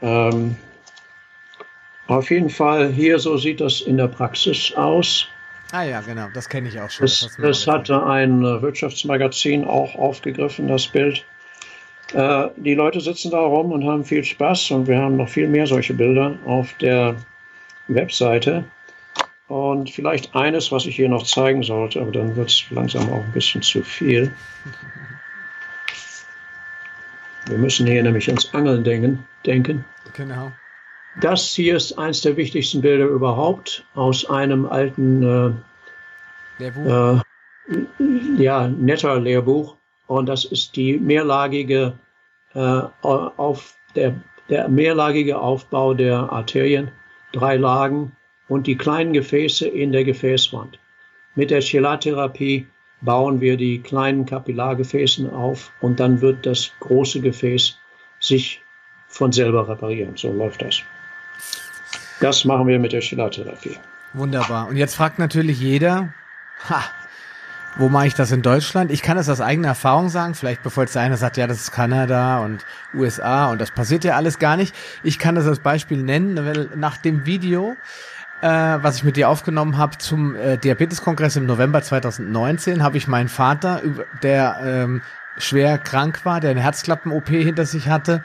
Ähm, auf jeden Fall hier, so sieht das in der Praxis aus.
Ah ja, genau, das kenne ich auch schon.
Das, das, das hatte ein äh, Wirtschaftsmagazin auch aufgegriffen, das Bild. Äh, die Leute sitzen da rum und haben viel Spaß und wir haben noch viel mehr solche Bilder auf der Webseite. Und vielleicht eines, was ich hier noch zeigen sollte, aber dann wird es langsam auch ein bisschen zu viel. Wir müssen hier nämlich ans Angeln denken. denken.
Genau.
Das hier ist eines der wichtigsten Bilder überhaupt aus einem alten äh, Lehrbuch. Äh, ja, netter Lehrbuch. Und das ist die mehrlagige äh, auf der, der mehrlagige Aufbau der Arterien, drei Lagen und die kleinen Gefäße in der Gefäßwand. Mit der Chelartherapie bauen wir die kleinen Kapillargefäße auf und dann wird das große Gefäß sich von selber reparieren. So läuft das. Das machen wir mit der Chelartherapie.
Wunderbar. Und jetzt fragt natürlich jeder, ha, wo mache ich das in Deutschland? Ich kann es aus eigener Erfahrung sagen, vielleicht bevor jetzt einer sagt, ja, das ist Kanada und USA und das passiert ja alles gar nicht. Ich kann das als Beispiel nennen, weil nach dem Video, äh, was ich mit dir aufgenommen habe zum äh, Diabeteskongress im November 2019, habe ich meinen Vater, der ähm, schwer krank war, der eine Herzklappen-OP hinter sich hatte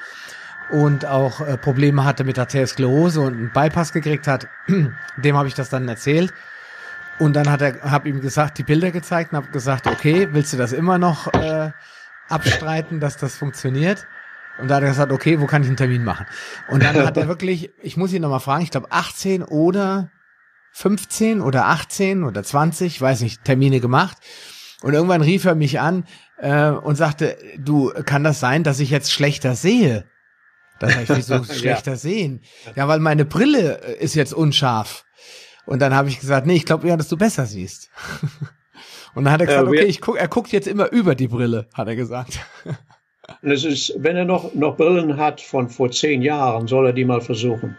und auch äh, Probleme hatte mit Arteriosklerose und einen Bypass gekriegt hat, dem habe ich das dann erzählt. Und dann hat er, habe ihm gesagt, die Bilder gezeigt und habe gesagt, okay, willst du das immer noch äh, abstreiten, dass das funktioniert? Und da hat er gesagt, okay, wo kann ich einen Termin machen? Und dann hat er wirklich, ich muss ihn nochmal fragen, ich glaube 18 oder 15 oder 18 oder 20, weiß nicht, Termine gemacht. Und irgendwann rief er mich an äh, und sagte, du, kann das sein, dass ich jetzt schlechter sehe? Das heißt, wieso schlechter ja. sehen? Ja, weil meine Brille äh, ist jetzt unscharf. Und dann habe ich gesagt, nee, ich glaube eher, dass du besser siehst. Und dann hat er gesagt, okay, ich guck, er guckt jetzt immer über die Brille, hat er gesagt.
Und es ist, wenn er noch, noch Brillen hat von vor zehn Jahren, soll er die mal versuchen.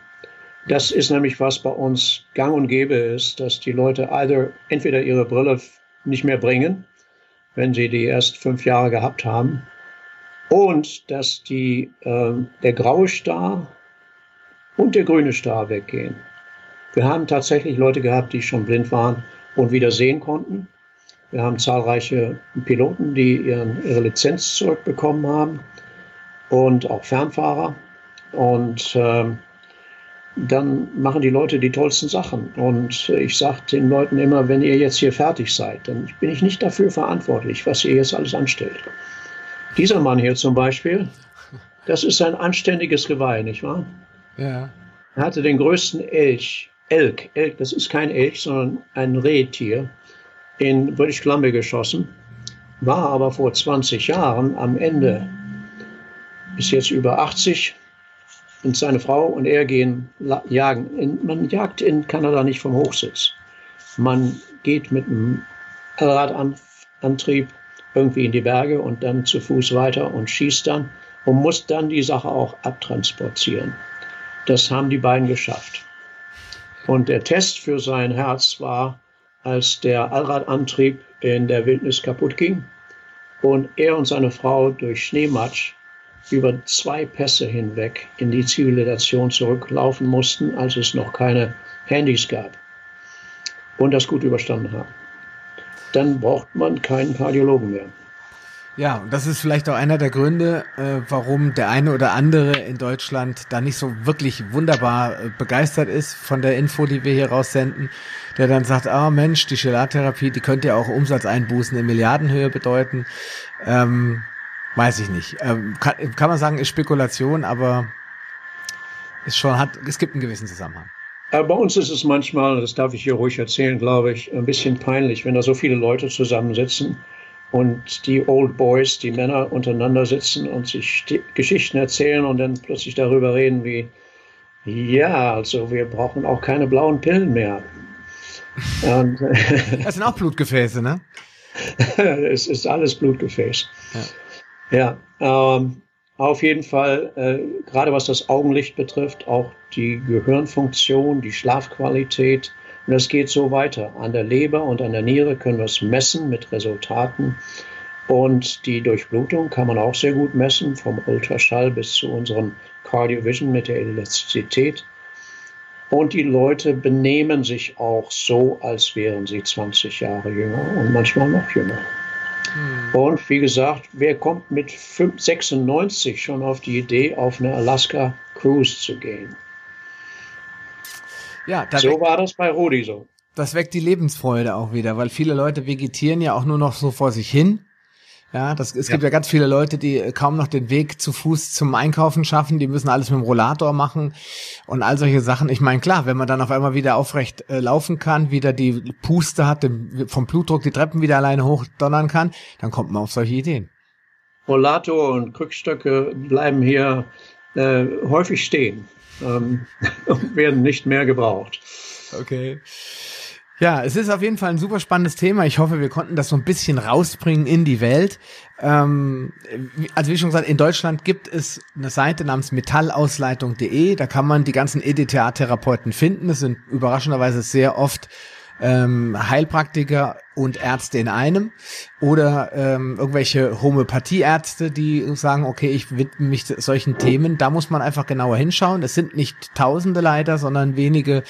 Das ist nämlich, was bei uns gang und gäbe ist, dass die Leute either, entweder ihre Brille nicht mehr bringen, wenn sie die erst fünf Jahre gehabt haben, und dass die, äh, der graue Star und der grüne Star weggehen. Wir haben tatsächlich Leute gehabt, die schon blind waren und wieder sehen konnten. Wir haben zahlreiche Piloten, die ihren, ihre Lizenz zurückbekommen haben und auch Fernfahrer. Und äh, dann machen die Leute die tollsten Sachen. Und ich sage den Leuten immer, wenn ihr jetzt hier fertig seid, dann bin ich nicht dafür verantwortlich, was ihr jetzt alles anstellt. Dieser Mann hier zum Beispiel, das ist ein anständiges Geweih, nicht wahr?
Ja.
Er hatte den größten Elch Elk, Elk, das ist kein Elch, sondern ein Rehtier, in British Columbia geschossen, war aber vor 20 Jahren am Ende, ist jetzt über 80 und seine Frau und er gehen jagen. Man jagt in Kanada nicht vom Hochsitz. Man geht mit einem Radantrieb irgendwie in die Berge und dann zu Fuß weiter und schießt dann und muss dann die Sache auch abtransportieren. Das haben die beiden geschafft. Und der Test für sein Herz war, als der Allradantrieb in der Wildnis kaputt ging und er und seine Frau durch Schneematsch über zwei Pässe hinweg in die Zivilisation zurücklaufen mussten, als es noch keine Handys gab und das gut überstanden haben. Dann braucht man keinen Kardiologen mehr.
Ja, und das ist vielleicht auch einer der Gründe, äh, warum der eine oder andere in Deutschland da nicht so wirklich wunderbar äh, begeistert ist von der Info, die wir hier raussenden, der dann sagt, ah oh Mensch, die Chelartherapie, die könnte ja auch Umsatzeinbußen in Milliardenhöhe bedeuten. Ähm, weiß ich nicht. Ähm, kann, kann man sagen, ist Spekulation, aber ist schon hat, es gibt einen gewissen Zusammenhang.
Bei uns ist es manchmal, das darf ich hier ruhig erzählen, glaube ich, ein bisschen peinlich, wenn da so viele Leute zusammensitzen und die Old Boys, die Männer untereinander sitzen und sich Geschichten erzählen und dann plötzlich darüber reden wie, ja, also wir brauchen auch keine blauen Pillen mehr.
Und, das sind auch Blutgefäße, ne?
es ist alles Blutgefäß. Ja, ja ähm, auf jeden Fall, äh, gerade was das Augenlicht betrifft, auch die Gehirnfunktion, die Schlafqualität, und das geht so weiter. An der Leber und an der Niere können wir es messen mit Resultaten. Und die Durchblutung kann man auch sehr gut messen, vom Ultraschall bis zu unserem Cardiovision mit der Elastizität. Und die Leute benehmen sich auch so, als wären sie 20 Jahre jünger und manchmal noch jünger. Hm. Und wie gesagt, wer kommt mit 5, 96 schon auf die Idee, auf eine Alaska Cruise zu gehen?
Ja,
so war das bei Rudi so.
das weckt die Lebensfreude auch wieder, weil viele Leute vegetieren ja auch nur noch so vor sich hin. Ja, das, es gibt ja. ja ganz viele Leute, die kaum noch den Weg zu Fuß zum Einkaufen schaffen, die müssen alles mit dem Rollator machen und all solche Sachen. Ich meine, klar, wenn man dann auf einmal wieder aufrecht äh, laufen kann, wieder die Puste hat, dem, vom Blutdruck die Treppen wieder alleine hochdonnern kann, dann kommt man auf solche Ideen.
Rollator und Krückstöcke bleiben hier äh, häufig stehen ähm, und werden nicht mehr gebraucht.
Okay. Ja, es ist auf jeden Fall ein super spannendes Thema. Ich hoffe, wir konnten das so ein bisschen rausbringen in die Welt. Ähm, also wie schon gesagt, in Deutschland gibt es eine Seite namens metallausleitung.de. Da kann man die ganzen EDTA-Therapeuten finden. Das sind überraschenderweise sehr oft ähm, Heilpraktiker und Ärzte in einem oder ähm, irgendwelche Homöopathieärzte, die sagen, okay, ich widme mich solchen Themen. Da muss man einfach genauer hinschauen. Es sind nicht Tausende leider, sondern wenige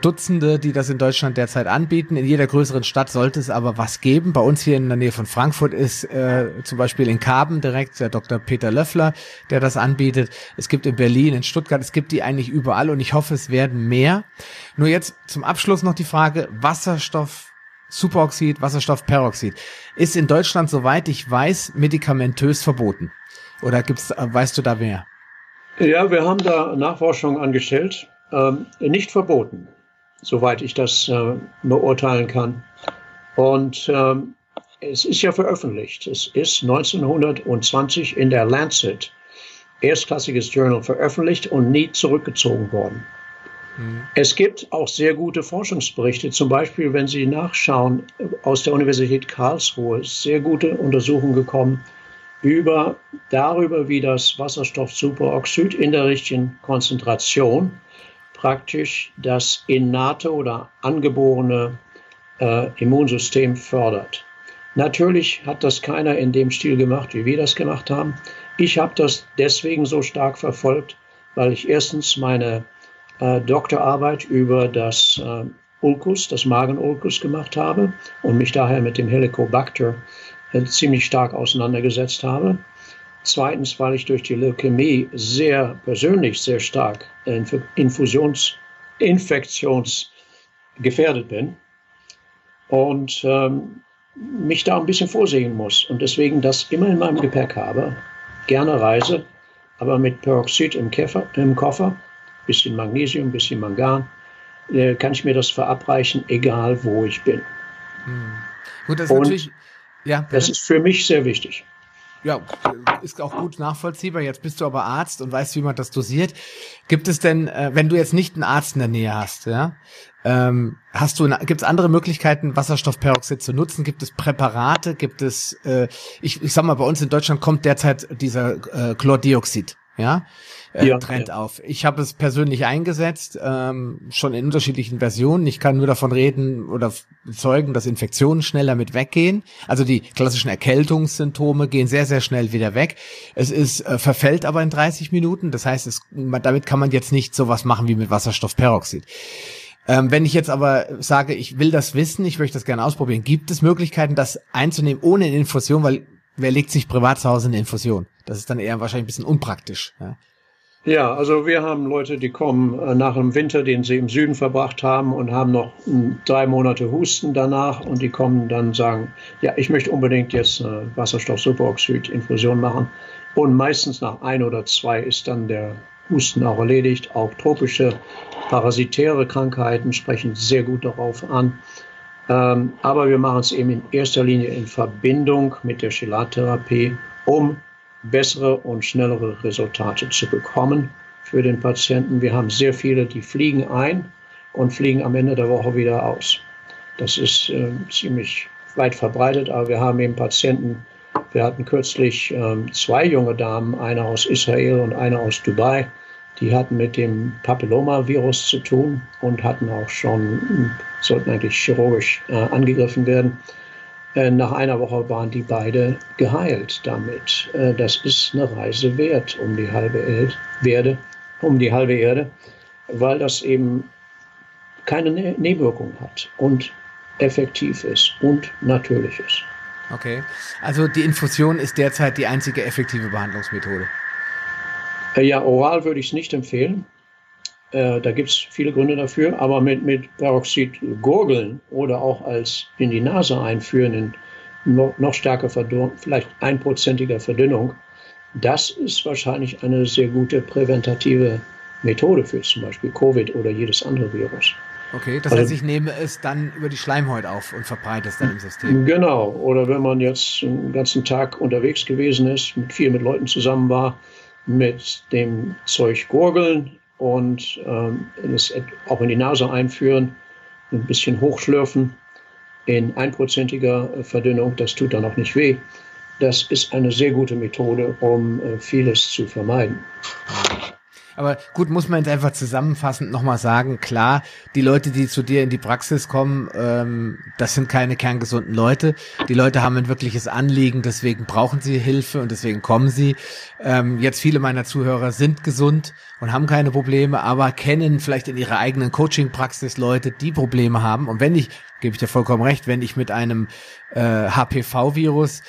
Dutzende, die das in Deutschland derzeit anbieten. In jeder größeren Stadt sollte es aber was geben. Bei uns hier in der Nähe von Frankfurt ist äh, zum Beispiel in Karben direkt der Dr. Peter Löffler, der das anbietet. Es gibt in Berlin, in Stuttgart, es gibt die eigentlich überall und ich hoffe, es werden mehr. Nur jetzt zum Abschluss noch die Frage, Wasserstoff Superoxid, Wasserstoffperoxid ist in Deutschland, soweit ich weiß, medikamentös verboten. Oder gibt's, äh, weißt du da mehr?
Ja, wir haben da Nachforschung angestellt ähm, nicht verboten, soweit ich das äh, beurteilen kann. Und ähm, es ist ja veröffentlicht. Es ist 1920 in der Lancet, erstklassiges Journal, veröffentlicht und nie zurückgezogen worden. Mhm. Es gibt auch sehr gute Forschungsberichte, zum Beispiel, wenn Sie nachschauen, aus der Universität Karlsruhe sehr gute Untersuchungen gekommen über darüber, wie das Wasserstoffsuperoxid in der richtigen Konzentration praktisch das innate oder angeborene äh, Immunsystem fördert. Natürlich hat das keiner in dem Stil gemacht, wie wir das gemacht haben. Ich habe das deswegen so stark verfolgt, weil ich erstens meine äh, Doktorarbeit über das äh, Ulcus, das Magenulcus gemacht habe und mich daher mit dem Helicobacter äh, ziemlich stark auseinandergesetzt habe. Zweitens, weil ich durch die Leukämie sehr persönlich sehr stark Infusions, infektionsgefährdet bin und ähm, mich da ein bisschen vorsehen muss und deswegen das immer in meinem Gepäck habe. Gerne reise, aber mit Peroxid im, Käfer, im Koffer, bisschen Magnesium, bisschen Mangan, äh, kann ich mir das verabreichen, egal wo ich bin. Hm. Gut, das, ist natürlich, ja, das ist für mich sehr wichtig
ja, ist auch gut nachvollziehbar. Jetzt bist du aber Arzt und weißt, wie man das dosiert. Gibt es denn, äh, wenn du jetzt nicht einen Arzt in der Nähe hast, ja, ähm, hast du, gibt es andere Möglichkeiten, Wasserstoffperoxid zu nutzen? Gibt es Präparate? Gibt es, äh, ich, ich sag mal, bei uns in Deutschland kommt derzeit dieser äh, Chlordioxid, ja äh, ja, Trend ja. auf. Ich habe es persönlich eingesetzt, ähm, schon in unterschiedlichen Versionen. Ich kann nur davon reden oder bezeugen, dass Infektionen schnell damit weggehen. Also die klassischen Erkältungssymptome gehen sehr, sehr schnell wieder weg. Es ist äh, verfällt aber in 30 Minuten. Das heißt, es, damit kann man jetzt nicht sowas machen wie mit Wasserstoffperoxid. Ähm, wenn ich jetzt aber sage, ich will das wissen, ich möchte das gerne ausprobieren, gibt es Möglichkeiten, das einzunehmen ohne Infusion, weil wer legt sich privat zu Hause eine Infusion? Das ist dann eher wahrscheinlich ein bisschen unpraktisch. Ja?
Ja, also wir haben Leute, die kommen äh, nach dem Winter, den sie im Süden verbracht haben und haben noch hm, drei Monate Husten danach und die kommen dann sagen, ja, ich möchte unbedingt jetzt Wasserstoff-Superoxid-Infusion machen. Und meistens nach ein oder zwei ist dann der Husten auch erledigt. Auch tropische parasitäre Krankheiten sprechen sehr gut darauf an. Ähm, aber wir machen es eben in erster Linie in Verbindung mit der Chelattherapie, um bessere und schnellere Resultate zu bekommen für den Patienten. Wir haben sehr viele, die fliegen ein und fliegen am Ende der Woche wieder aus. Das ist äh, ziemlich weit verbreitet, aber wir haben eben Patienten, wir hatten kürzlich äh, zwei junge Damen, eine aus Israel und eine aus Dubai, die hatten mit dem Papillomavirus zu tun und hatten auch schon, sollten eigentlich chirurgisch äh, angegriffen werden. Äh, nach einer Woche waren die beide geheilt damit. Äh, das ist eine Reise wert um die halbe Erde, um die halbe Erde, weil das eben keine ne-, Nebenwirkung hat und effektiv ist und natürlich ist.
Okay, also die Infusion ist derzeit die einzige effektive Behandlungsmethode.
Äh, ja, oral würde ich es nicht empfehlen. Äh, da gibt es viele Gründe dafür, aber mit, mit Peroxid gurgeln oder auch als in die Nase einführen in noch, noch stärker Verdünnung, vielleicht einprozentiger Verdünnung, das ist wahrscheinlich eine sehr gute präventative Methode für zum Beispiel Covid oder jedes andere Virus.
Okay, das also, heißt, ich nehme es dann über die Schleimhaut auf und verbreite es dann im System.
Genau, oder wenn man jetzt den ganzen Tag unterwegs gewesen ist, mit viel mit Leuten zusammen war, mit dem Zeug gurgeln und ähm, es auch in die Nase einführen, ein bisschen hochschlürfen in einprozentiger Verdünnung, das tut dann auch nicht weh. Das ist eine sehr gute Methode, um äh, vieles zu vermeiden.
Aber gut, muss man jetzt einfach zusammenfassend nochmal sagen, klar, die Leute, die zu dir in die Praxis kommen, ähm, das sind keine kerngesunden Leute. Die Leute haben ein wirkliches Anliegen, deswegen brauchen sie Hilfe und deswegen kommen sie. Ähm, jetzt viele meiner Zuhörer sind gesund und haben keine Probleme, aber kennen vielleicht in ihrer eigenen Coaching-Praxis Leute, die Probleme haben. Und wenn ich, gebe ich dir vollkommen recht, wenn ich mit einem äh, HPV-Virus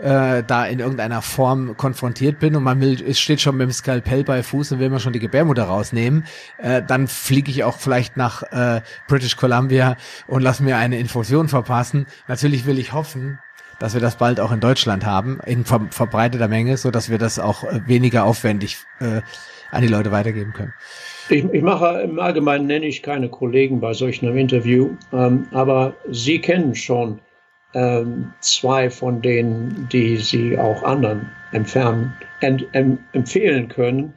äh, da in irgendeiner Form konfrontiert bin und man will, es steht schon mit dem Skalpell bei Fuß und will man schon die Gebärmutter rausnehmen, äh, dann fliege ich auch vielleicht nach äh, British Columbia und lass mir eine Infusion verpassen. Natürlich will ich hoffen, dass wir das bald auch in Deutschland haben, in ver verbreiteter Menge, so dass wir das auch äh, weniger aufwendig äh, an die Leute weitergeben können.
Ich, ich, mache im Allgemeinen nenne ich keine Kollegen bei solch einem Interview, ähm, aber Sie kennen schon ähm, zwei von denen, die sie auch anderen entfernen, ent, em, empfehlen können,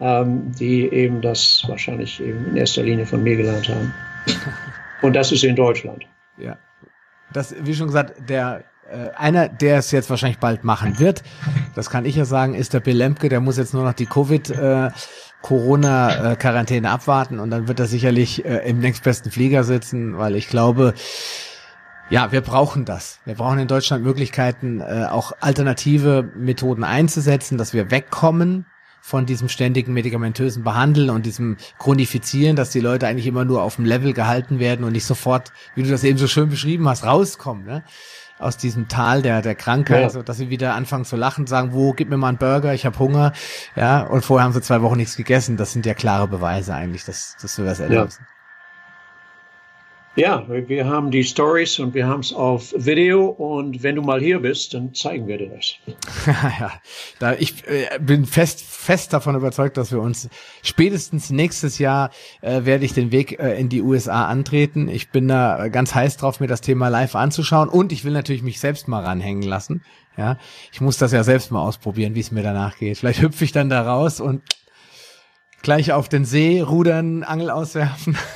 ähm, die eben das wahrscheinlich eben in erster Linie von mir gelernt haben. Und das ist in Deutschland.
Ja. Das, wie schon gesagt, der einer, der es jetzt wahrscheinlich bald machen wird, das kann ich ja sagen, ist der Bill Lemke, der muss jetzt nur noch die Covid äh, Corona-Quarantäne abwarten und dann wird er sicherlich äh, im nächstbesten Flieger sitzen, weil ich glaube, ja, wir brauchen das. Wir brauchen in Deutschland Möglichkeiten, äh, auch alternative Methoden einzusetzen, dass wir wegkommen von diesem ständigen medikamentösen Behandeln und diesem Chronifizieren, dass die Leute eigentlich immer nur auf dem Level gehalten werden und nicht sofort, wie du das eben so schön beschrieben hast, rauskommen, ne? Aus diesem Tal der der Krankheit, ja. also dass sie wieder anfangen zu lachen, sagen, wo gib mir mal einen Burger, ich habe Hunger, ja, und vorher haben sie zwei Wochen nichts gegessen. Das sind ja klare Beweise eigentlich, dass dass wir was ändern ja.
Ja, wir haben die Stories und wir haben es auf Video und wenn du mal hier bist, dann zeigen wir dir das.
ja, da ich äh, bin fest fest davon überzeugt, dass wir uns spätestens nächstes Jahr äh, werde ich den Weg äh, in die USA antreten. Ich bin da ganz heiß drauf, mir das Thema live anzuschauen und ich will natürlich mich selbst mal ranhängen lassen. Ja, ich muss das ja selbst mal ausprobieren, wie es mir danach geht. Vielleicht hüpfe ich dann da raus und gleich auf den See rudern, Angel auswerfen.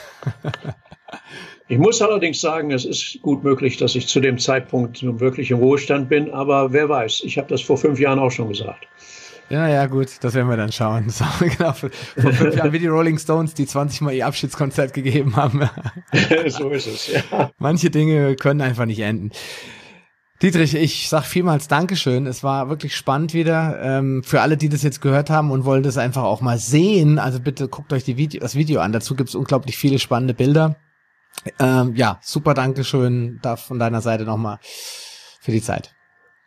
Ich muss allerdings sagen, es ist gut möglich, dass ich zu dem Zeitpunkt wirklich im Ruhestand bin, aber wer weiß, ich habe das vor fünf Jahren auch schon gesagt.
Ja, ja, gut, das werden wir dann schauen. So, genau, vor fünf Jahren wie die Rolling Stones, die 20 Mal ihr Abschiedskonzert gegeben haben. so ist es, ja. Manche Dinge können einfach nicht enden. Dietrich, ich sag vielmals Dankeschön. Es war wirklich spannend wieder. Ähm, für alle, die das jetzt gehört haben und wollen das einfach auch mal sehen, also bitte guckt euch Video, das Video an. Dazu gibt es unglaublich viele spannende Bilder. Ähm, ja, super Dankeschön da von deiner Seite nochmal für die Zeit.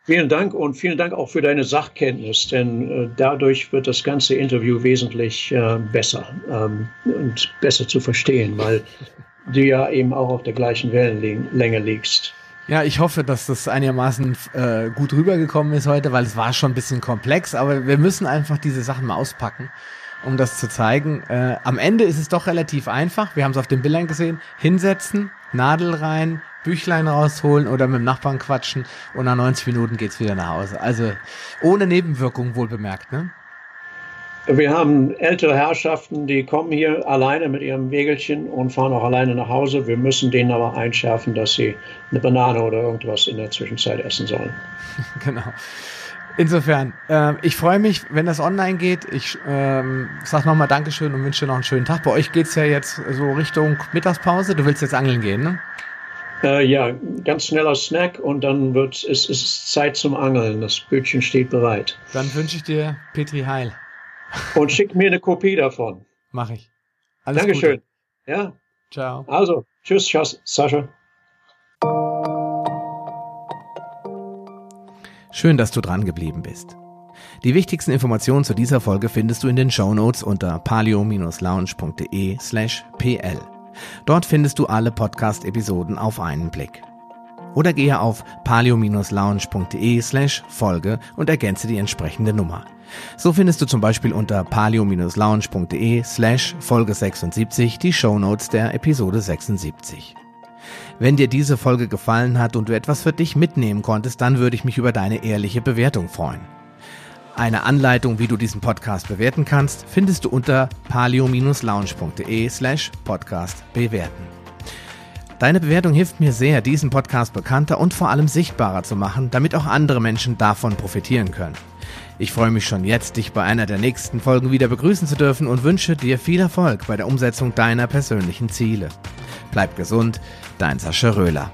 Vielen Dank und vielen Dank auch für deine Sachkenntnis, denn äh, dadurch wird das ganze Interview wesentlich äh, besser ähm, und besser zu verstehen, weil du ja eben auch auf der gleichen Wellenlänge liegst.
Ja, ich hoffe, dass das einigermaßen äh, gut rübergekommen ist heute, weil es war schon ein bisschen komplex, aber wir müssen einfach diese Sachen mal auspacken um das zu zeigen. Äh, am Ende ist es doch relativ einfach. Wir haben es auf den Bildern gesehen. Hinsetzen, Nadel rein, Büchlein rausholen oder mit dem Nachbarn quatschen und nach 90 Minuten geht's wieder nach Hause. Also ohne Nebenwirkungen wohl bemerkt, ne?
Wir haben ältere Herrschaften, die kommen hier alleine mit ihrem Wägelchen und fahren auch alleine nach Hause. Wir müssen denen aber einschärfen, dass sie eine Banane oder irgendwas in der Zwischenzeit essen sollen.
genau. Insofern, äh, ich freue mich, wenn das online geht. Ich ähm, sag nochmal Dankeschön und wünsche noch einen schönen Tag. Bei euch geht's ja jetzt so Richtung Mittagspause. Du willst jetzt angeln gehen, ne?
Äh, ja, ganz schneller Snack und dann wird es ist Zeit zum Angeln. Das Bötchen steht bereit.
Dann wünsche ich dir Petri Heil.
Und schick mir eine Kopie davon.
Mach ich.
Alles Dankeschön.
Gute.
Ja.
Ciao.
Also, tschüss, tschüss, Sascha.
Schön, dass du dran geblieben bist. Die wichtigsten Informationen zu dieser Folge findest du in den Show Notes unter palio-lounge.de slash pl. Dort findest du alle Podcast-Episoden auf einen Blick. Oder gehe auf palio-lounge.de slash Folge und ergänze die entsprechende Nummer. So findest du zum Beispiel unter palio-lounge.de slash Folge 76 die Show Notes der Episode 76. Wenn dir diese Folge gefallen hat und du etwas für dich mitnehmen konntest, dann würde ich mich über deine ehrliche Bewertung freuen. Eine Anleitung, wie du diesen Podcast bewerten kannst, findest du unter palio-lounge.de slash podcast bewerten. Deine Bewertung hilft mir sehr, diesen Podcast bekannter und vor allem sichtbarer zu machen, damit auch andere Menschen davon profitieren können. Ich freue mich schon jetzt, dich bei einer der nächsten Folgen wieder begrüßen zu dürfen und wünsche dir viel Erfolg bei der Umsetzung deiner persönlichen Ziele. Bleib gesund, dein Sascha Röhler.